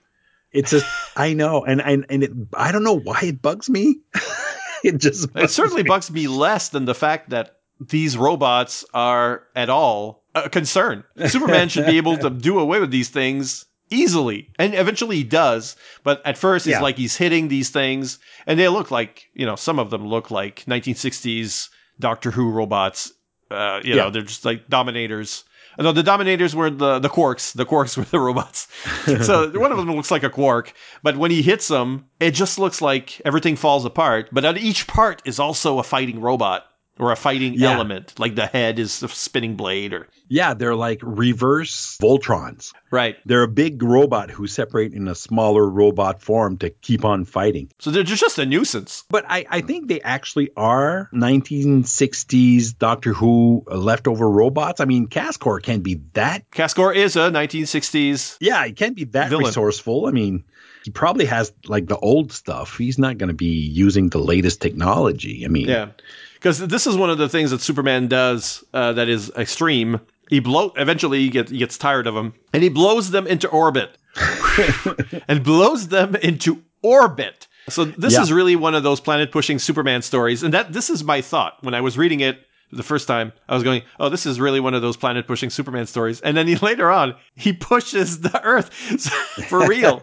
It's a I know, and and and it, I don't know why it bugs me. it just it certainly me. bugs me less than the fact that these robots are at all a concern. Superman should be able to do away with these things easily. And eventually he does. But at first, it's yeah. like he's hitting these things, and they look like, you know, some of them look like 1960s Doctor Who robots. Uh, you yeah. know, they're just like Dominators. Uh, no, the Dominators were the, the Quarks. The Quarks were the robots. so one of them looks like a Quark, but when he hits them, it just looks like everything falls apart. But at each part is also a fighting robot or a fighting Yeah. element, like the head is a spinning blade or Yeah, they're like reverse Voltrons. right. They're a big robot who separate in a smaller robot form to keep on fighting. So they're just a nuisance. But I, I think they actually are 1960s Doctor Who leftover robots. I mean, Cascor can't be that. Cascor is a 1960s. Yeah, he can't be that Villain. resourceful. I mean, he probably has like the old stuff. He's not going to be using the latest technology. I mean, Yeah, because this is one of the things that Superman does uh, that is extreme. He blow eventually he gets he gets tired of them and he blows them into orbit and blows them into orbit. So this Yeah. is really one of those planet pushing Superman stories, and that this is my thought when I was reading it the first time. I was going, "Oh, this is really one of those planet pushing Superman stories," and then he later on he pushes the Earth for real.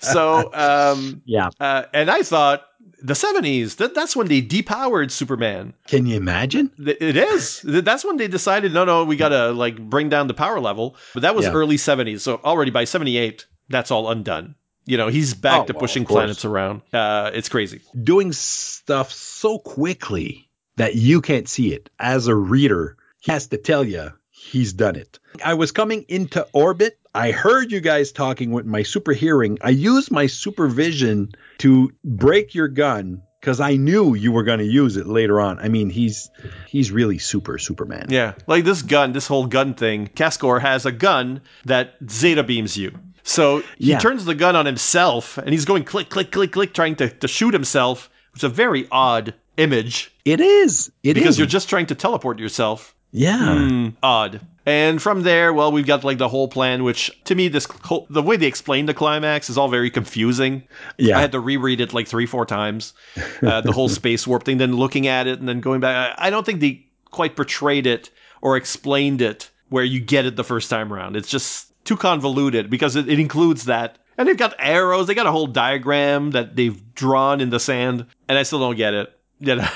so um, yeah. uh, and I thought the 70s, that, that's when they depowered Superman. Can you imagine? It is. That's when they decided, no, no, we got to like bring down the power level. But that was Yeah. early 70s. So already by 78, that's all undone. You know, he's back Oh, to pushing planets around. Uh, it's crazy. Doing stuff so quickly that you can't see it. As a reader, he has to tell you he's done it. I was coming into orbit. I heard you guys talking with my super hearing. I used my supervision to break your gun because I knew you were going to use it later on. I mean, he's he's really super Superman. Yeah. Like this gun, this whole gun thing, Cascor has a gun that zeta beams you. So he Yeah. turns the gun on himself and he's going click, click, click, click, trying to, to shoot himself. It's a very odd image It is. It because is. you're just trying to teleport yourself. yeah. Hmm, odd. And from there, well, we've got like the whole plan, which to me, this whole, the way they explain the climax is all very confusing. Yeah. I had to reread it like three, four times. Uh, the whole space warp thing, then looking at it and then going back. I I don't think they quite portrayed it or explained it where you get it the first time around. It's just too convoluted because it, it includes that. And they've got arrows. They got a whole diagram that they've drawn in the sand, and I still don't get it. Know?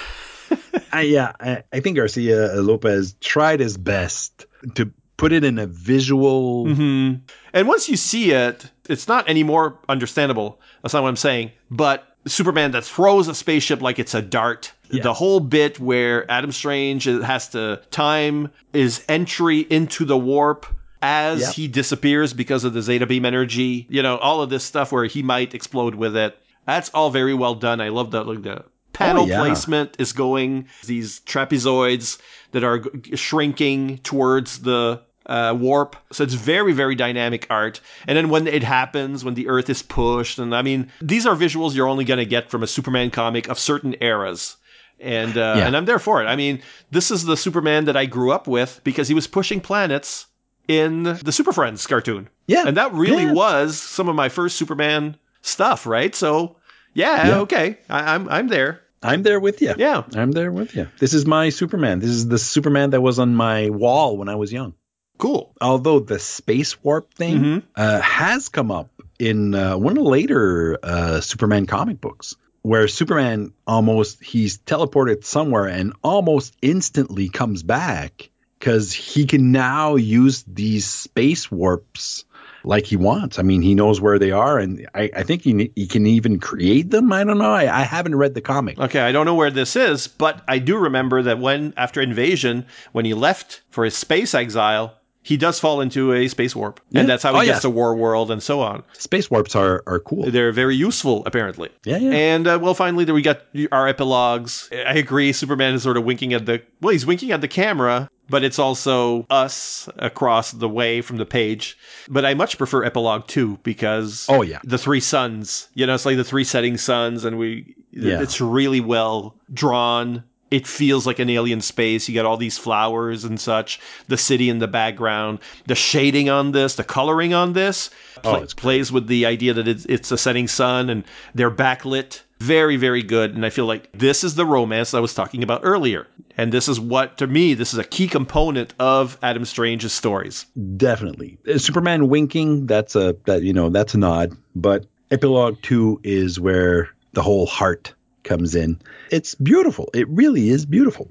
I, yeah, I, I think Garcia Lopez tried his best to put it in a visual. hmm And once you see it, it's not any more understandable. That's not what I'm saying. But Superman that throws a spaceship like it's a dart. Yeah. The whole bit where Adam Strange has to time his entry into the warp as Yep. he disappears because of the Zeta Beam energy. You know, all of this stuff where he might explode with it. That's all very well done. I love the like the panel Oh, yeah. placement is going. These trapezoids that are g- shrinking towards the uh, warp. So it's very, very dynamic art. And then when it happens, when the Earth is pushed, and I mean, these are visuals you're only going to get from a Superman comic of certain eras. And uh, Yeah. and I'm there for it. I mean, this is the Superman that I grew up with because he was pushing planets in the Super Friends cartoon. Yeah. And that really Yeah. was some of my first Superman stuff, right? So yeah, Yeah. okay. I, I'm I'm there. I'm there with you. Yeah. I'm there with you. This is my Superman. This is the Superman that was on my wall when I was young. Cool. Although the space warp thing Mhm. uh, has come up in uh, one of the later uh, Superman comic books, where Superman almost he's teleported somewhere and almost instantly comes back because he can now use these space warps like he wants. I mean, he knows where they are, and I, I think he he can even create them. I don't know. I, I haven't read the comic. Okay, I don't know where this is, but I do remember that when after invasion, when he left for his space exile, he does fall into a space warp, Yeah. and that's how he Oh, gets yeah. to War World and so on. Space warps are are cool. They're very useful, apparently. Yeah, yeah. And uh, well, finally, there we got our epilogues. I agree. Superman is sort of winking at the well, he's winking at the camera, but it's also us across the way from the page. But I much prefer epilogue two because Oh, yeah. the three suns. You know, it's like the three setting suns, and we Yeah. it's really well drawn. It feels like an alien space. You got all these flowers and such. The city in the background, the shading on this, the coloring on this Oh, pla- it's great. plays with the idea that it's, it's a setting sun and they're backlit. Very, very good. And I feel like this is the romance I was talking about earlier. And this is what, to me, this is a key component of Adam Strange's stories. Definitely. Superman winking, that's a that you know, that's a nod, but epilogue 2 is where the whole heart comes in. It's beautiful. It really is beautiful.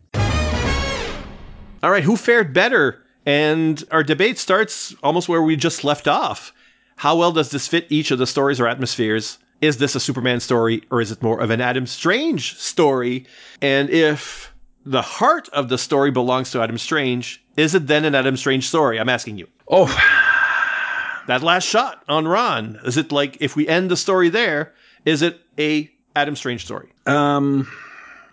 All right, who fared better? And our debate starts almost where we just left off. How well does this fit each of the stories or atmospheres? Is this a Superman story or is it more of an Adam Strange story? And if the heart of the story belongs to Adam Strange, is it then an Adam Strange story? I'm asking you. Oh, That last shot on Rann, is it like if we end the story there, is it a Adam Strange story? um,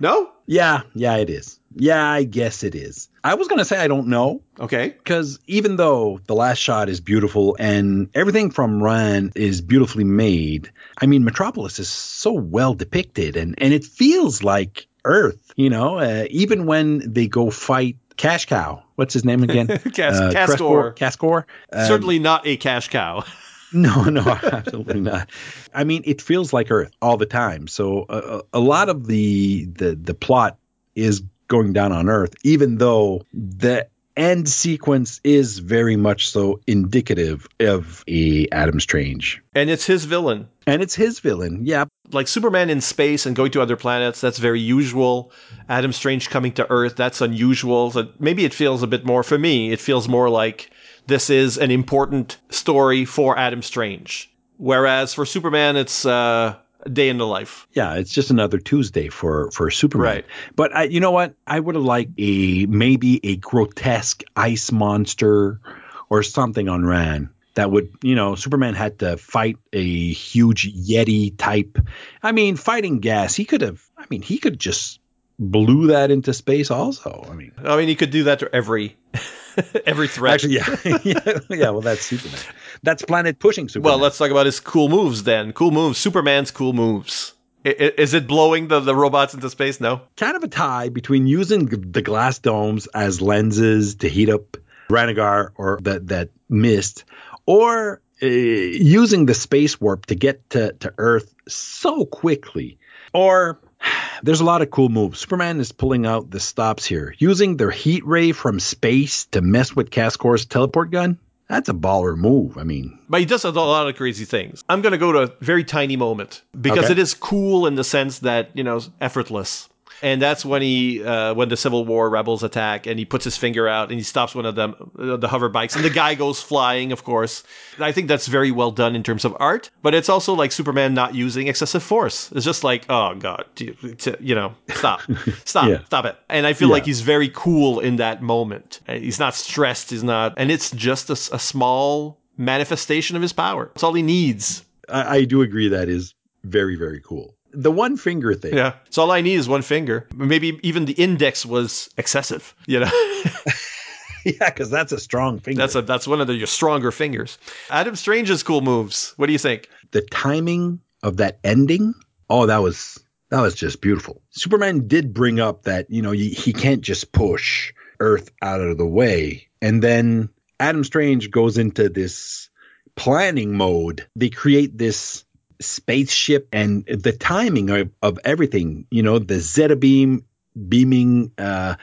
No? yeah, yeah, it is. Yeah, I guess it is. I was gonna say I don't know Okay. because even though the last shot is beautiful and everything from Rann is beautifully made, I mean Metropolis is so well depicted and and it feels like Earth. You know, uh, even when they go fight Cash Cow. What's his name again? Cas- Uh, Cascor. Crespor- Cascor. Um, Certainly not a cash cow. No, no, absolutely not. I mean, it feels like Earth all the time. So uh, a lot of the the the plot is going down on Earth, even though the end sequence is very much so indicative of a Adam Strange, and it's his villain. and it's his villain. Yeah, Like Superman in space and going to other planets, that's very usual. Adam Strange coming to Earth, that's unusual. So maybe it feels a bit more, for me, it feels more like this is an important story for Adam Strange. Whereas for Superman, it's uh, a day in the life. yeah. It's just another Tuesday for for Superman. Right. But I, you know what? I would have liked a maybe a grotesque ice monster or something on Rann that would, you know, Superman had to fight a huge Yeti type. I mean, fighting gas, he could have. I mean, he could just blew that into space. Also, I mean, I mean, he could do that to every every threat. actually, yeah, yeah, yeah. Well, that's Superman. That's planet pushing Superman. well, let's talk about his cool moves then. Cool moves. Superman's cool moves. I- Is it blowing the, the robots into space? No. kind of a tie between using the glass domes as lenses to heat up Ranagar or that that mist, or uh, using the space warp to get to, to Earth so quickly. Or there's a lot of cool moves. Superman is pulling out the stops here, using their heat ray from space to mess with Cascor's teleport gun. That's a baller move. I mean, But he does a lot of crazy things. I'm going to go to a very tiny moment because Okay. it is cool in the sense that, you know, effortless. And that's when he, uh, when the Civil War rebels attack and he puts his finger out and he stops one of them, uh, the hover bikes, and the guy goes flying, of course. I think that's very well done in terms of art, but it's also like Superman not using excessive force. It's just like, oh God, you, to- you know, stop, stop, Yeah. stop it. And I feel Yeah. like he's very cool in that moment. He's not stressed. He's not, and it's just a small manifestation of his power. That's all he needs. I, I do agree that is very very cool. The one finger thing. Yeah. So all I need is one finger. Maybe even the index was excessive. You know, yeah, because that's a strong finger. that's a that's one of the, your stronger fingers. Adam Strange's cool moves. What do you think? the timing of that ending oh that was that was just beautiful superman did bring up that you know he, he can't just push earth out of the way and then adam strange goes into this planning mode they create this spaceship and the timing of, of everything you know the zeta beam beaming uh,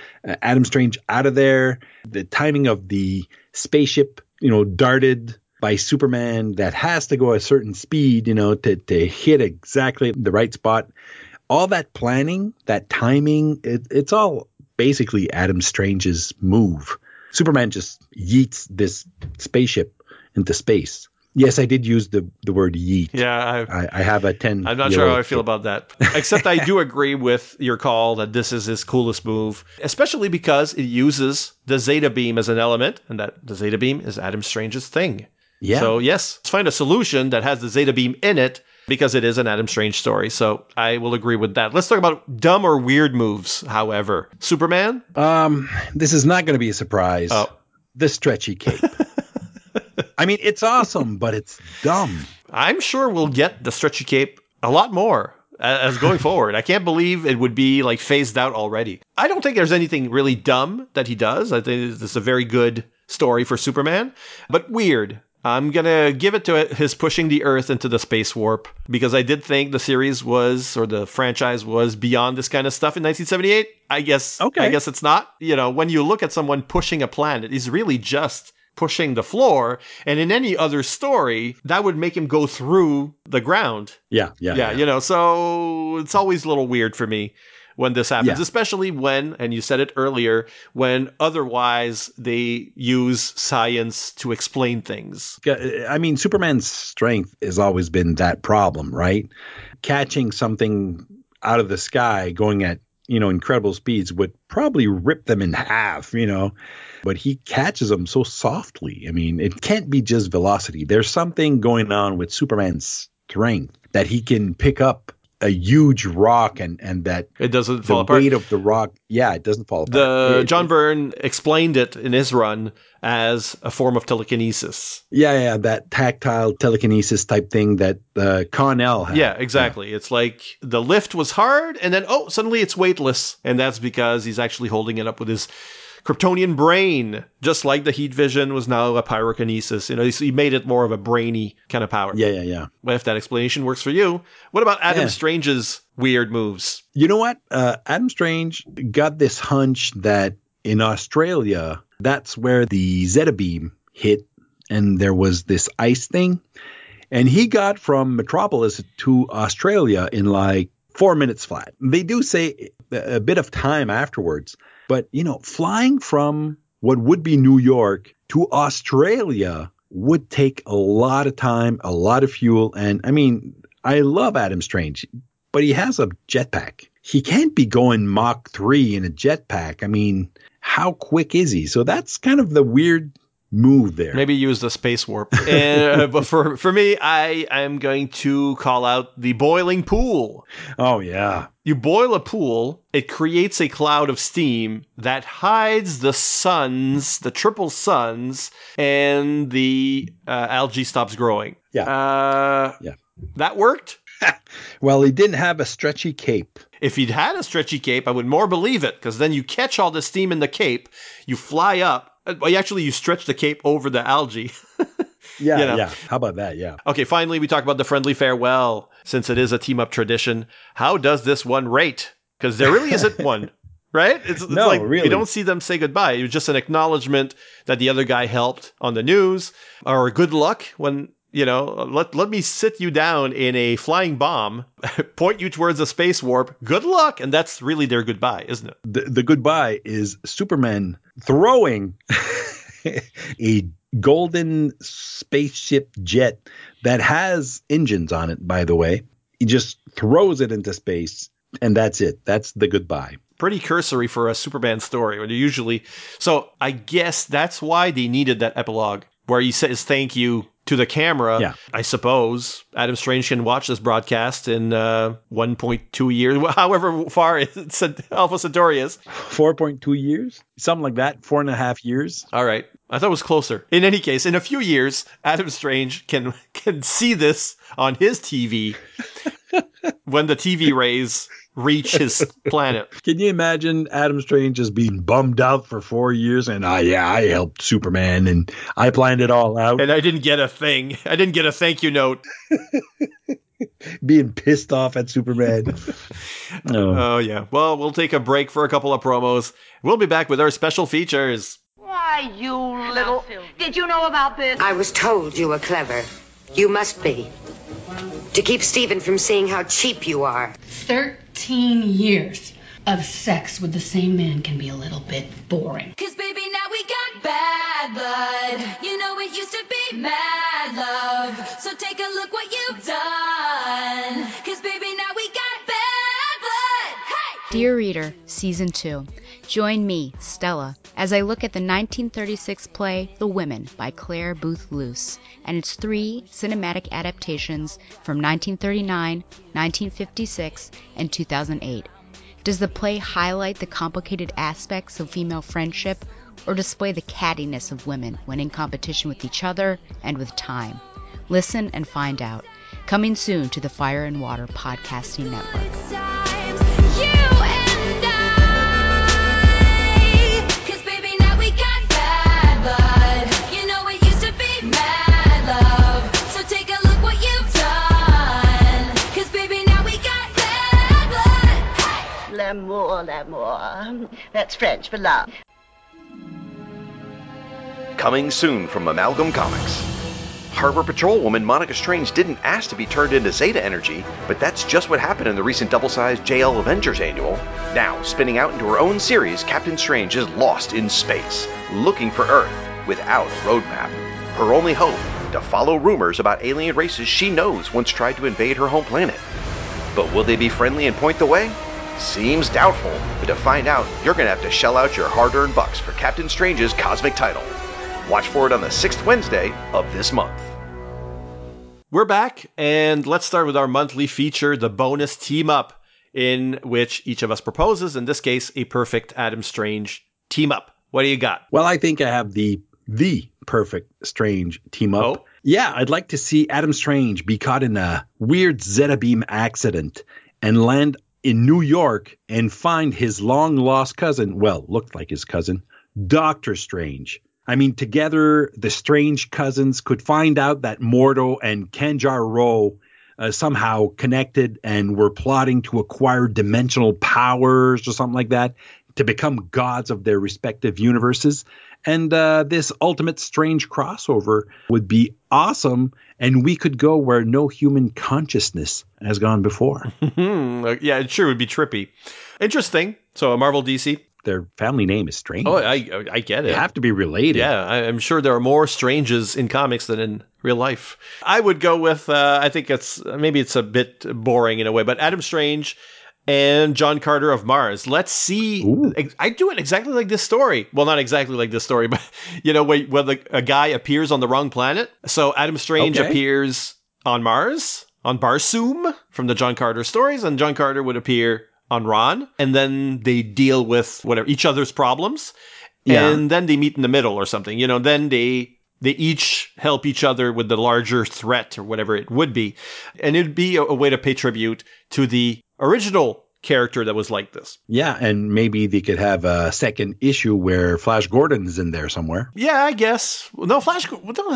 adam strange out of there the timing of the spaceship you know darted by Superman that has to go a certain speed, you know, to, to hit exactly the right spot. All that planning, that timing, it, it's all basically Adam Strange's move. Superman just yeets this spaceship into space. Yes, I did use the, the word yeet. Yeah, I, I, I have a 10. I'm not sure how I feel kid. about that. Except I do agree with your call that this is his coolest move, especially because it uses the Zeta Beam as an element, and that the Zeta Beam is Adam Strange's thing. Yeah. So yes, let's find a solution that has the Zeta Beam in it because it is an Adam Strange story. So I will agree with that. Let's talk about dumb or weird moves. However, Superman. Um, this is not going to be a surprise. Oh. The stretchy cape. I mean, it's awesome, but it's dumb. I'm sure we'll get the stretchy cape a lot more uh, as going forward. I can't believe it would be like phased out already. I don't think there's anything really dumb that he does. I think this is a very good story for Superman, but weird. I'm gonna give it to it, his pushing the Earth into the space warp because I did think the series was or the franchise was beyond this kind of stuff in 1978. I guess. Okay. I guess it's not. You know, when you look at someone pushing a planet, he's really just pushing the floor. And in any other story, that would make him go through the ground. Yeah, yeah, Yeah, you know, so it's always a little weird for me when this happens, Yeah. especially when, and you said it earlier, when otherwise they use science to explain things. I mean, Superman's strength has always been that problem, right? Catching something out of the sky going at you know, incredible speeds would probably rip them in half, you know. But he catches them so softly. I mean, it can't be just velocity. There's something going on with Superman's strength that he can pick up a huge rock and and that it doesn't the fall apart. weight of the rock, yeah, it doesn't fall apart. The It- John Byrne explained it in his run as a form of telekinesis. yeah, yeah, that tactile telekinesis type thing that uh, Kon-El had. Yeah, exactly. It's like the lift was hard, and then oh, suddenly it's weightless, and that's because he's actually holding it up with his Kryptonian brain, just like the heat vision was now a pyrokinesis. You know, he made it more of a brainy kind of power. Yeah, yeah, yeah. Well, if that explanation works for you, what about Adam Yeah. Strange's weird moves? You know what? Uh, Adam Strange got this hunch that in Australia, that's where the Zeta beam hit, and there was this ice thing. And he got from Metropolis to Australia in like four minutes flat. They do say a bit of time afterwards, but you know, flying from what would be New York to Australia would take a lot of time, a lot of fuel. And I mean, I love Adam Strange, but he has a jetpack. He can't be going Mach 3 in a jetpack. I mean, how quick is he? So that's kind of the weird move there. Maybe use the space warp. and, uh, but for for me, I am going to call out the boiling pool. Oh, yeah. You boil a pool, it creates a cloud of steam that hides the suns, the triple suns, and the uh, algae stops growing. Yeah. Uh, Yeah. That worked. Well, he didn't have a stretchy cape. If he'd had a stretchy cape, I would more believe it, because then you catch all the steam in the cape, you fly up. Uh, Well, actually, you stretch the cape over the algae. Yeah, You know. yeah. How about that? Yeah. Okay, finally, we talk about the friendly farewell. Since it is a team up tradition, how does this one rate? Because there really isn't one, right? It's, it's No, like really. we don't see them say goodbye. It was just an acknowledgement that the other guy helped on the news, or good luck when you know. Let let me sit you down in a flying bomb, point you towards a space warp. Good luck, and that's really their goodbye, isn't it? The, the goodbye is Superman throwing a golden spaceship jet that has engines on it, by the way. He just throws it into space, and that's it. That's the goodbye. pretty cursory for a Superman story. When usually, so I guess that's why they needed that epilogue where he says thank you to the camera. Yeah. I suppose Adam Strange can watch this broadcast in uh, 1.2 years, however far it's Alpha Centauri is. 4.2 years? Something like that. Four and a half years. All right, I thought it was closer. In any case, in a few years, Adam Strange can can see this on his TV when the TV rays reach his planet. Can you imagine Adam Strange just being bummed out for four years and ah yeah, I helped Superman and I planned it all out, And I didn't get a thing. I didn't get a thank you note. being pissed off at Superman. oh. Oh, yeah. Well, we'll take a break for a couple of promos. We'll be back with our special features. Why, you little. Did you know about this? I was told you were clever. You must be. To keep Stephen from seeing how cheap you are. 13 years of sex with the same man can be a little bit boring. Cause baby, now we got bad blood. You know it used to be mad love. So take a look what you've done. Cause baby, now we got bad blood. Hey! Dear Reader, Season 2. Join me, Stella, as I look at the 1936 play The Women by Clare Boothe Luce and its three cinematic adaptations from 1939, 1956, and 2008. Does the play highlight the complicated aspects of female friendship or display the cattiness of women when in competition with each other and with time? Listen and find out. Coming soon to the Fire and Water Podcasting Network. L'amour, l'amour. That's French for love. Coming soon from Amalgam Comics. Harbor Patrolwoman Monica Strange didn't ask to be turned into Zeta Energy, but that's just what happened in the recent double-sized JL Avengers annual. Now, spinning out into her own series, Captain Strange is lost in space, looking for Earth without a roadmap. Her only hope, to follow rumors about alien races she knows once tried to invade her home planet. But will they be friendly and point the way? Seems doubtful, but to find out, you're going to have to shell out your hard earned bucks for Captain Strange's cosmic title. Watch for it on the sixth Wednesday of this month. We're back, and let's start with our monthly feature, the bonus team up, in which each of us proposes, in this case, a perfect Adam Strange team up. What do you got? Well, I think I have the the perfect Strange team up. Oh. Yeah, I'd like to see Adam Strange be caught in a weird Zeta beam accident and land in New York and find his long lost cousin, well, looked like his cousin, Doctor Strange. I mean, together the Strange cousins could find out that Mordo and Kanjar Ro uh, somehow connected and were plotting to acquire dimensional powers or something like that to become gods of their respective universes. And uh, this ultimate strange crossover would be awesome, and we could go where no human consciousness has gone before. Hmm, uh, yeah, it sure would be trippy. Interesting. So, a Marvel DC. Their family name is Strange. Oh, I, I get they it. have to be related. Yeah, I'm sure there are more stranges in comics than in real life. I would go with, uh, I think it's maybe it's a bit boring in a way, but Adam Strange and John Carter of Mars. Let's see. Ooh. I do it exactly like this story. Well, not exactly like this story, but you know, where, where the, a guy appears on the wrong planet. So Adam Strange Okay. appears on Mars, on Barsoom from the John Carter stories, and John Carter would appear on Rann, and then they deal with whatever each other's problems, Yeah. and then they meet in the middle or something. You know, then they they each help each other with the larger threat or whatever it would be, and it'd be a, a way to pay tribute to the original character that was like this. Yeah, and maybe they could have a second issue where Flash Gordon is in there somewhere. Yeah, I guess. No, Flash.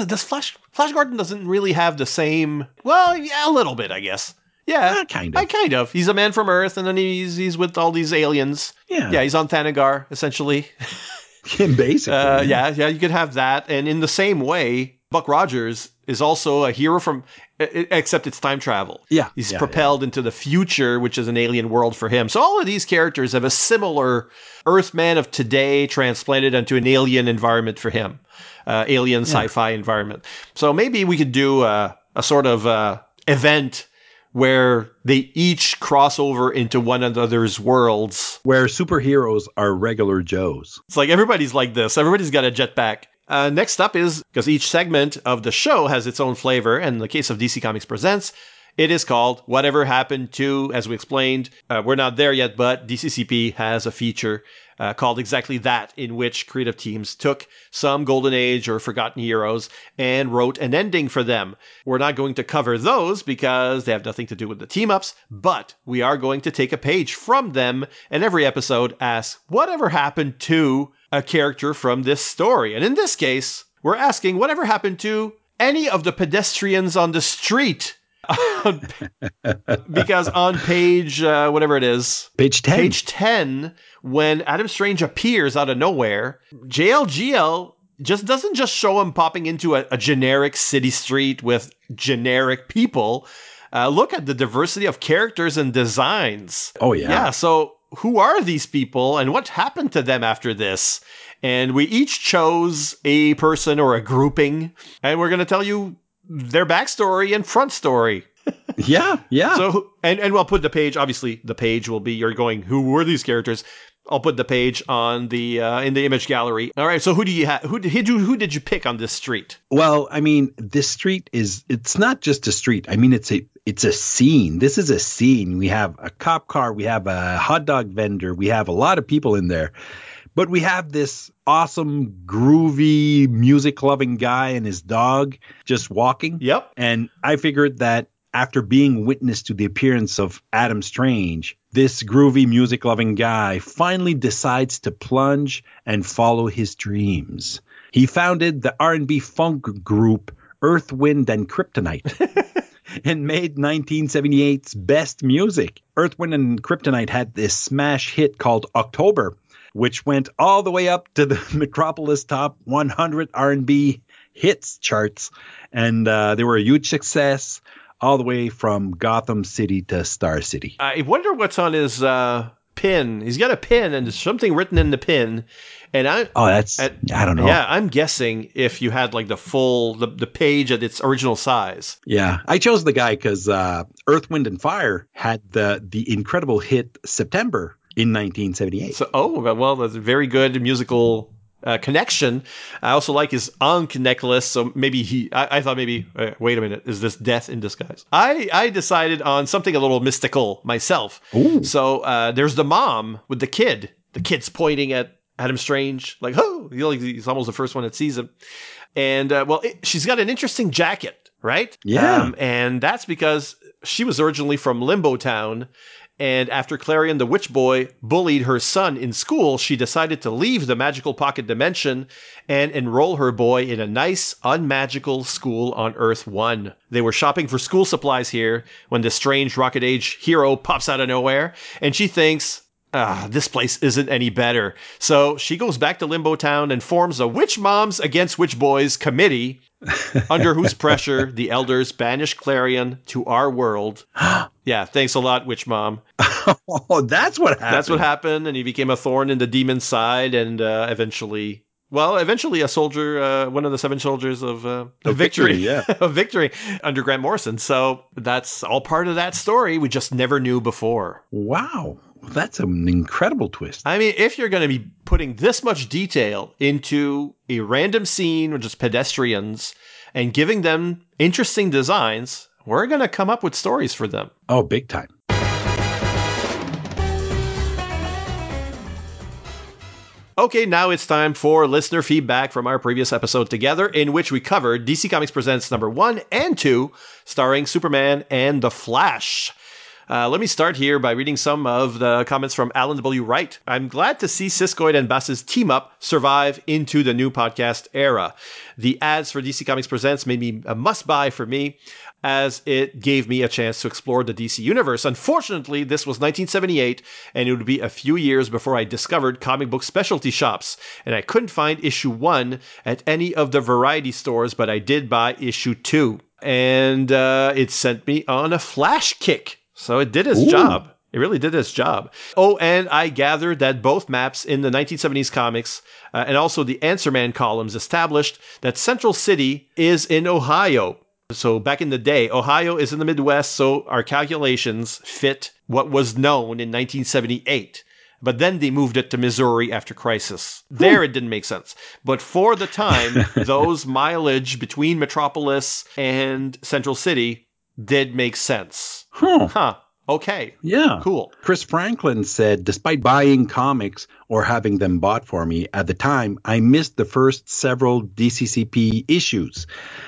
Does Flash? Flash Gordon doesn't really have the same. Well, yeah, a little bit, I guess. Yeah, Ah, kind of. I kind of. He's a man from Earth, and then he's he's with all these aliens. Yeah. yeah, he's on Thanagar essentially. Basically. Uh, yeah, yeah, you could have that. And in the same way, Buck Rogers is also a hero from, except it's time travel. Yeah, He's yeah, propelled into the future, which is an alien world for him. So all of these characters have a similar Earthman of today transplanted into an alien environment for him, uh, alien sci-fi environment. So maybe we could do a, a sort of uh, event where they each cross over into one another's worlds Where superheroes are regular Joes. it's like everybody's like this. Everybody's got a jetpack. Uh, next up is because each segment of the show has its own flavor. And in the case of DC Comics Presents, it is called Whatever Happened to, as we explained. Uh, we're not there yet, but DCCP has a feature uh, called exactly that, in which creative teams took some Golden Age or Forgotten Heroes and wrote an ending for them. We're not going to cover those because they have nothing to do with the team ups, but we are going to take a page from them and every episode ask whatever happened to a character from this story. And in this case, we're asking whatever happened to any of the pedestrians on the street. because on page, uh, whatever it is, Page 10. page 10, when Adam Strange appears out of nowhere, JLGL just doesn't just show him popping into a, a generic city street with generic people. Uh, look at the diversity of characters and designs. Oh, yeah. Yeah. So, who are these people and what happened to them after this? And we each chose a person or a grouping, and we're going to tell you their backstory and front story. Yeah, yeah. So and and we'll put the page. Obviously, the page will be you're going. Who were these characters? I'll put the page on the uh, in the image gallery. All right. So who do you have? Who did you who did you pick on this street? Well, I mean, this street is it's not just a street. I mean, it's a it's a scene. This is a scene. We have a cop car, we have a hot dog vendor, we have a lot of people in there. But we have this awesome groovy music loving guy and his dog just walking. Yep. And I figured that after being witness to the appearance of Adam Strange, this groovy music loving guy finally decides to plunge and follow his dreams. He founded the R&B funk group Earth, Wind and Kryptonite and made 1978's best music. Earth, Wind and Kryptonite had this smash hit called October, which went all the way up to the Metropolis Top 100 R&B hits charts, and uh, they were a huge success all the way from Gotham City to Star City. I wonder what's on his uh, pin. He's got a pin, and there's something written in the pin. And I, Oh, that's at- I don't know. yeah, I'm guessing if you had like the full the, the page at its original size. Yeah, I chose the guy because uh, Earth, Wind, and Fire had the the incredible hit September in 1978. So, oh well, well, that's a very good musical uh, connection. I also like his Ankh necklace. So maybe he, I, I thought maybe, uh, wait a minute, is this death in disguise? I, I decided on something a little mystical myself. So uh, there's the mom with the kid. The kid's pointing at Adam Strange, like, oh, he's almost the first one that sees him. And uh, well, it, she's got an interesting jacket, right? Um, Yeah. and that's because she was originally from Limbo Town. And after Klarion the Witch Boy bullied her son in school, she decided to leave the magical pocket dimension and enroll her boy in a nice, unmagical school on Earth 1. They were shopping for school supplies here when the strange Rocket Age hero pops out of nowhere, and she thinks, ah, this place isn't any better. So she goes back to Limbo Town and forms a Witch Moms Against Witch Boys committee, under whose pressure the elders banish Klarion to our world. yeah, thanks a lot, Witch Mom. oh, that's what happened. That's what happened, and he became a thorn in the demon's side, and uh, eventually, well, eventually a soldier, uh, one of the seven soldiers of, uh, of victory, victory, yeah. a victory under Grant Morrison. So that's all part of that story. We just never knew before. Wow, that's an incredible twist. I mean, if you're going to be putting this much detail into a random scene with just pedestrians and giving them interesting designs, we're going to come up with stories for them. Oh, big time. Okay, now it's time for listener feedback from our previous episode together, in which we covered DC Comics Presents number one and two, starring Superman and The Flash. Uh, let me start here by reading some of the comments from Alan W. Wright. I'm glad to see Siskoid and Bass's team up survive into the new podcast era. The ads for DC Comics Presents made me a must buy for me, as it gave me a chance to explore the DC universe. Unfortunately, this was 1978, and it would be a few years before I discovered comic book specialty shops, and I couldn't find issue one at any of the variety stores, but I did buy issue two. And uh, it sent me on a flash kick. So it did its job. It really did its job. Oh, and I gathered that both maps in the 1970s comics uh, and also the Answer Man columns established that Central City is in Ohio. So back in the day, Ohio is in the Midwest, so our calculations fit what was known in 1978. But then they moved it to Missouri after Crisis. There it didn't make sense. But for the time, those mileage between Metropolis and Central City did make sense. Huh. Huh. Okay. Yeah. Cool. Chris Franklin said, despite buying comics or having them bought for me at the time, I missed the first several DCCP issues.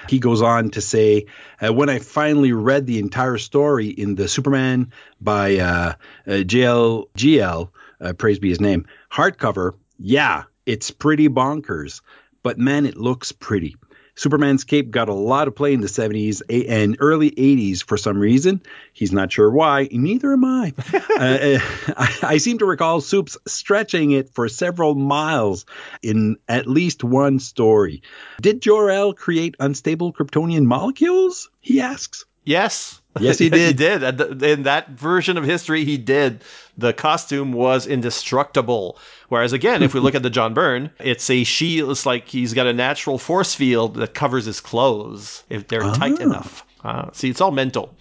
He goes on to say, uh, when I finally read the entire story in the Superman by uh, uh, JL GL, uh, praise be his name, hardcover, yeah, it's pretty bonkers, but man, it looks pretty. Superman's cape got a lot of play in the 70s and early 80s for some reason. He's not sure why, neither am I. uh, I. I seem to recall Soups stretching it for several miles in at least one story. Did Jor-El create unstable Kryptonian molecules? He asks. Yes. Yes, he did. he did. did. And th- In that version of history, he did. The costume was indestructible. Whereas again, if we look at the John Byrne, it's a shield. It's like he's got a natural force field that covers his clothes if they're tight enough. Uh, see, it's all mental.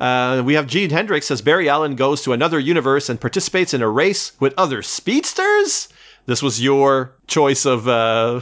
Uh, we have Gene Hendricks says Barry Allen goes to another universe and participates in a race with other speedsters. This was your choice of uh,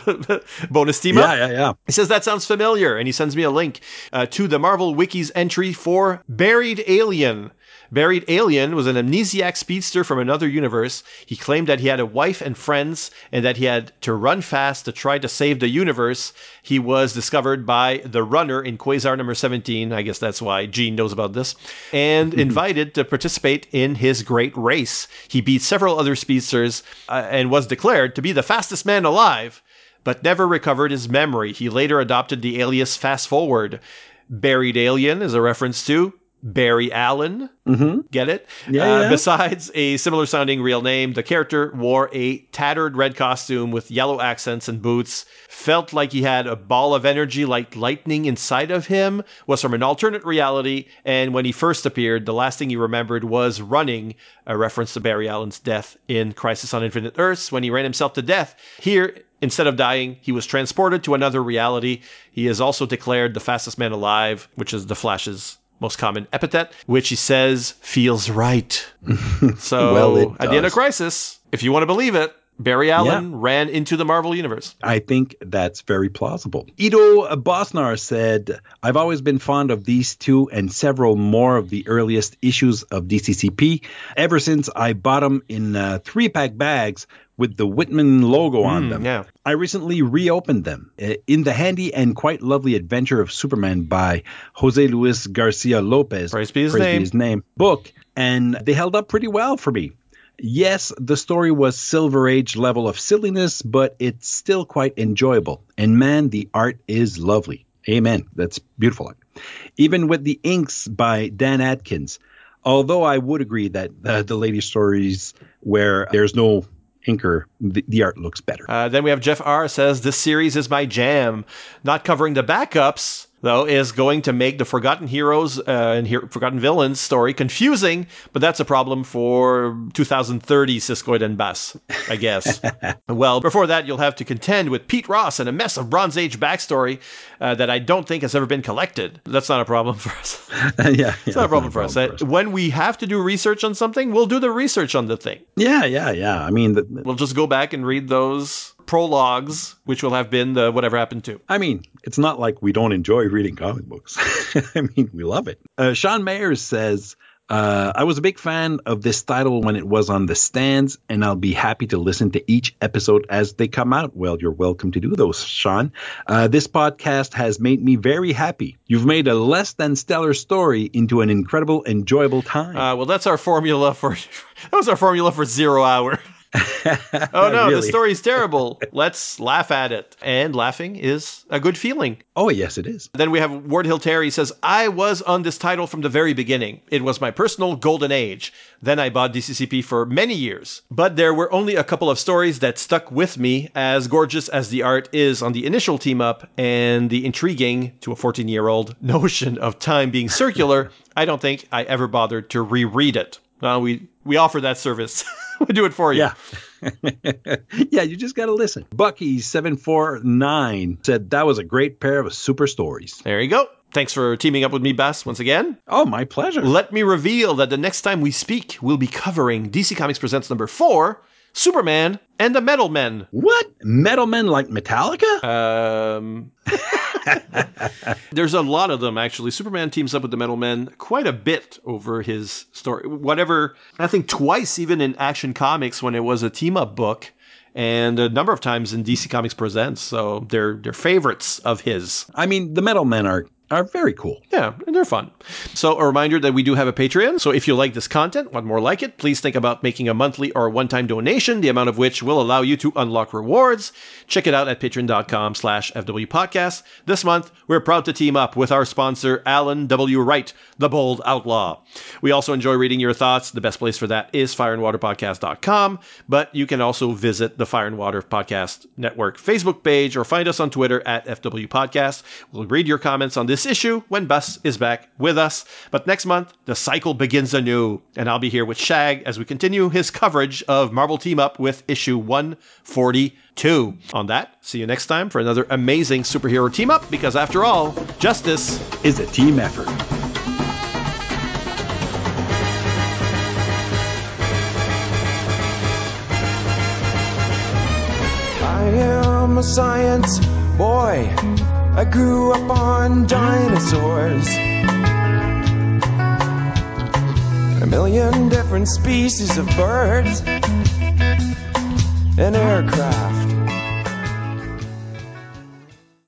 bonus team up. Yeah, yeah, yeah. He says that sounds familiar, and he sends me a link uh, to the Marvel Wiki's entry for Buried Alien. Buried Alien was an amnesiac speedster from another universe. He claimed that he had a wife and friends, and that he had to run fast to try to save the universe. He was discovered by the runner in Quasar number 17. I guess that's why Gene knows about this. And invited to participate in his great race. He beat several other speedsters uh, and was declared to be the fastest man alive but never recovered his memory. He later adopted the alias Fast Forward. Buried Alien is a reference to Barry Allen. Mm-hmm. Get it? Yeah, Uh, yeah. Besides a similar sounding real name, the character wore a tattered red costume with yellow accents and boots, felt like he had a ball of energy like lightning inside of him, was from an alternate reality, and when he first appeared, the last thing he remembered was running, a reference to Barry Allen's death in Crisis on Infinite Earths when he ran himself to death. Here, Instead of dying, he was transported to another reality. He is also declared the fastest man alive, which is the Flash's most common epithet, which he says feels right. so Well, at the end of. Crisis, if you want to believe it, Barry Allen ran into the Marvel Universe. I think that's very plausible. Edo Bosnar said, I've always been fond of these two and several more of the earliest issues of DCCP ever since I bought them in uh, three pack bags with the Whitman logo on Mm, them. yeah. I recently reopened them uh, in the handy and quite lovely adventure of Superman by Jose Luis Garcia Lopez. Praise be his name. his name. Book. And they held up pretty well for me. Yes, the story was Silver Age level of silliness, but it's still quite enjoyable. And man, the art is lovely. Amen. That's beautiful. Even with the inks by Dan Adkins. Although I would agree that uh, the latest stories where there's no inker, the, the art looks better. Uh, then we have Jeff R. says, This series is my jam. Not covering the backups, though, is going to make the Forgotten Heroes uh, and Her- Forgotten Villains story confusing, but that's a problem for 2030 Siskoid and Bass, I guess. well, before that, you'll have to contend with Pete Ross and a mess of Bronze Age backstory uh, that I don't think has ever been collected. That's not a problem for us. yeah, It's not a problem for us. Uh, When we have to do research on something, we'll do the research on the thing. Yeah, yeah, yeah. I mean, the, We'll just go back and read those prologues, which will have been the whatever happened to. I mean, it's not like we don't enjoy reading comic books. I mean, we love it. Uh, Sean Mayers says, uh, I was a big fan of this title when it was on the stands, and I'll be happy to listen to each episode as they come out. Well, you're welcome to do those, Sean. Uh, this podcast has made me very happy. You've made a less than stellar story into an incredible, enjoyable time. Uh, well, that's our formula for that was our formula for zero hour. oh no, the Really? story's terrible. Let's laugh at it, and laughing is a good feeling. oh, yes, it is. Then we have Ward Hill Terry says, I was on this title from the very beginning. It was my personal golden age. Then I bought DCCP for many years. But there were only a couple of stories that stuck with me, as gorgeous as the art is on the initial team up and the intriguing, to a 14 year old, notion of time being circular. I don't think I ever bothered to reread it. Well, we, we offer that service. we do it for you. Yeah. yeah, you just got to listen. Bucky749 said that was a great pair of super stories. There you go. Thanks for teaming up with me, Bass, once again. Oh, my pleasure. Let me reveal that the next time we speak, we'll be covering DC Comics Presents number four Superman and the Metal Men. What? Metal men like Metallica? Um, there's a lot of them, actually. Superman teams up with the Metal Men quite a bit over his story. Whatever, I think twice even in Action Comics when it was a team up book. And a number of times in DC Comics Presents, so they're they're favorites of his. I mean, the metal men are are very cool. Yeah, and they're fun. So, a reminder that we do have a Patreon. So, if you like this content, want more like it, please think about making a monthly or one time donation, the amount of which will allow you to unlock rewards. Check it out at patreon.com slash FW Podcast. This month, we're proud to team up with our sponsor, Alan W. Wright, the Bold Outlaw. We also enjoy reading your thoughts. The best place for that is fireandwaterpodcast.com, but you can also visit the Fire and Water Podcast Network Facebook page or find us on Twitter at FW Podcast. We'll read your comments on this issue when Bus is back with us. But next month, the cycle begins anew, and I'll be here with Shag as we continue his coverage of Marvel Team Up with issue 142. On that, see you next time for another amazing superhero team up, because after all, justice Is a team effort. I am a science boy. I grew up on dinosaurs. A million different species of birds and aircraft.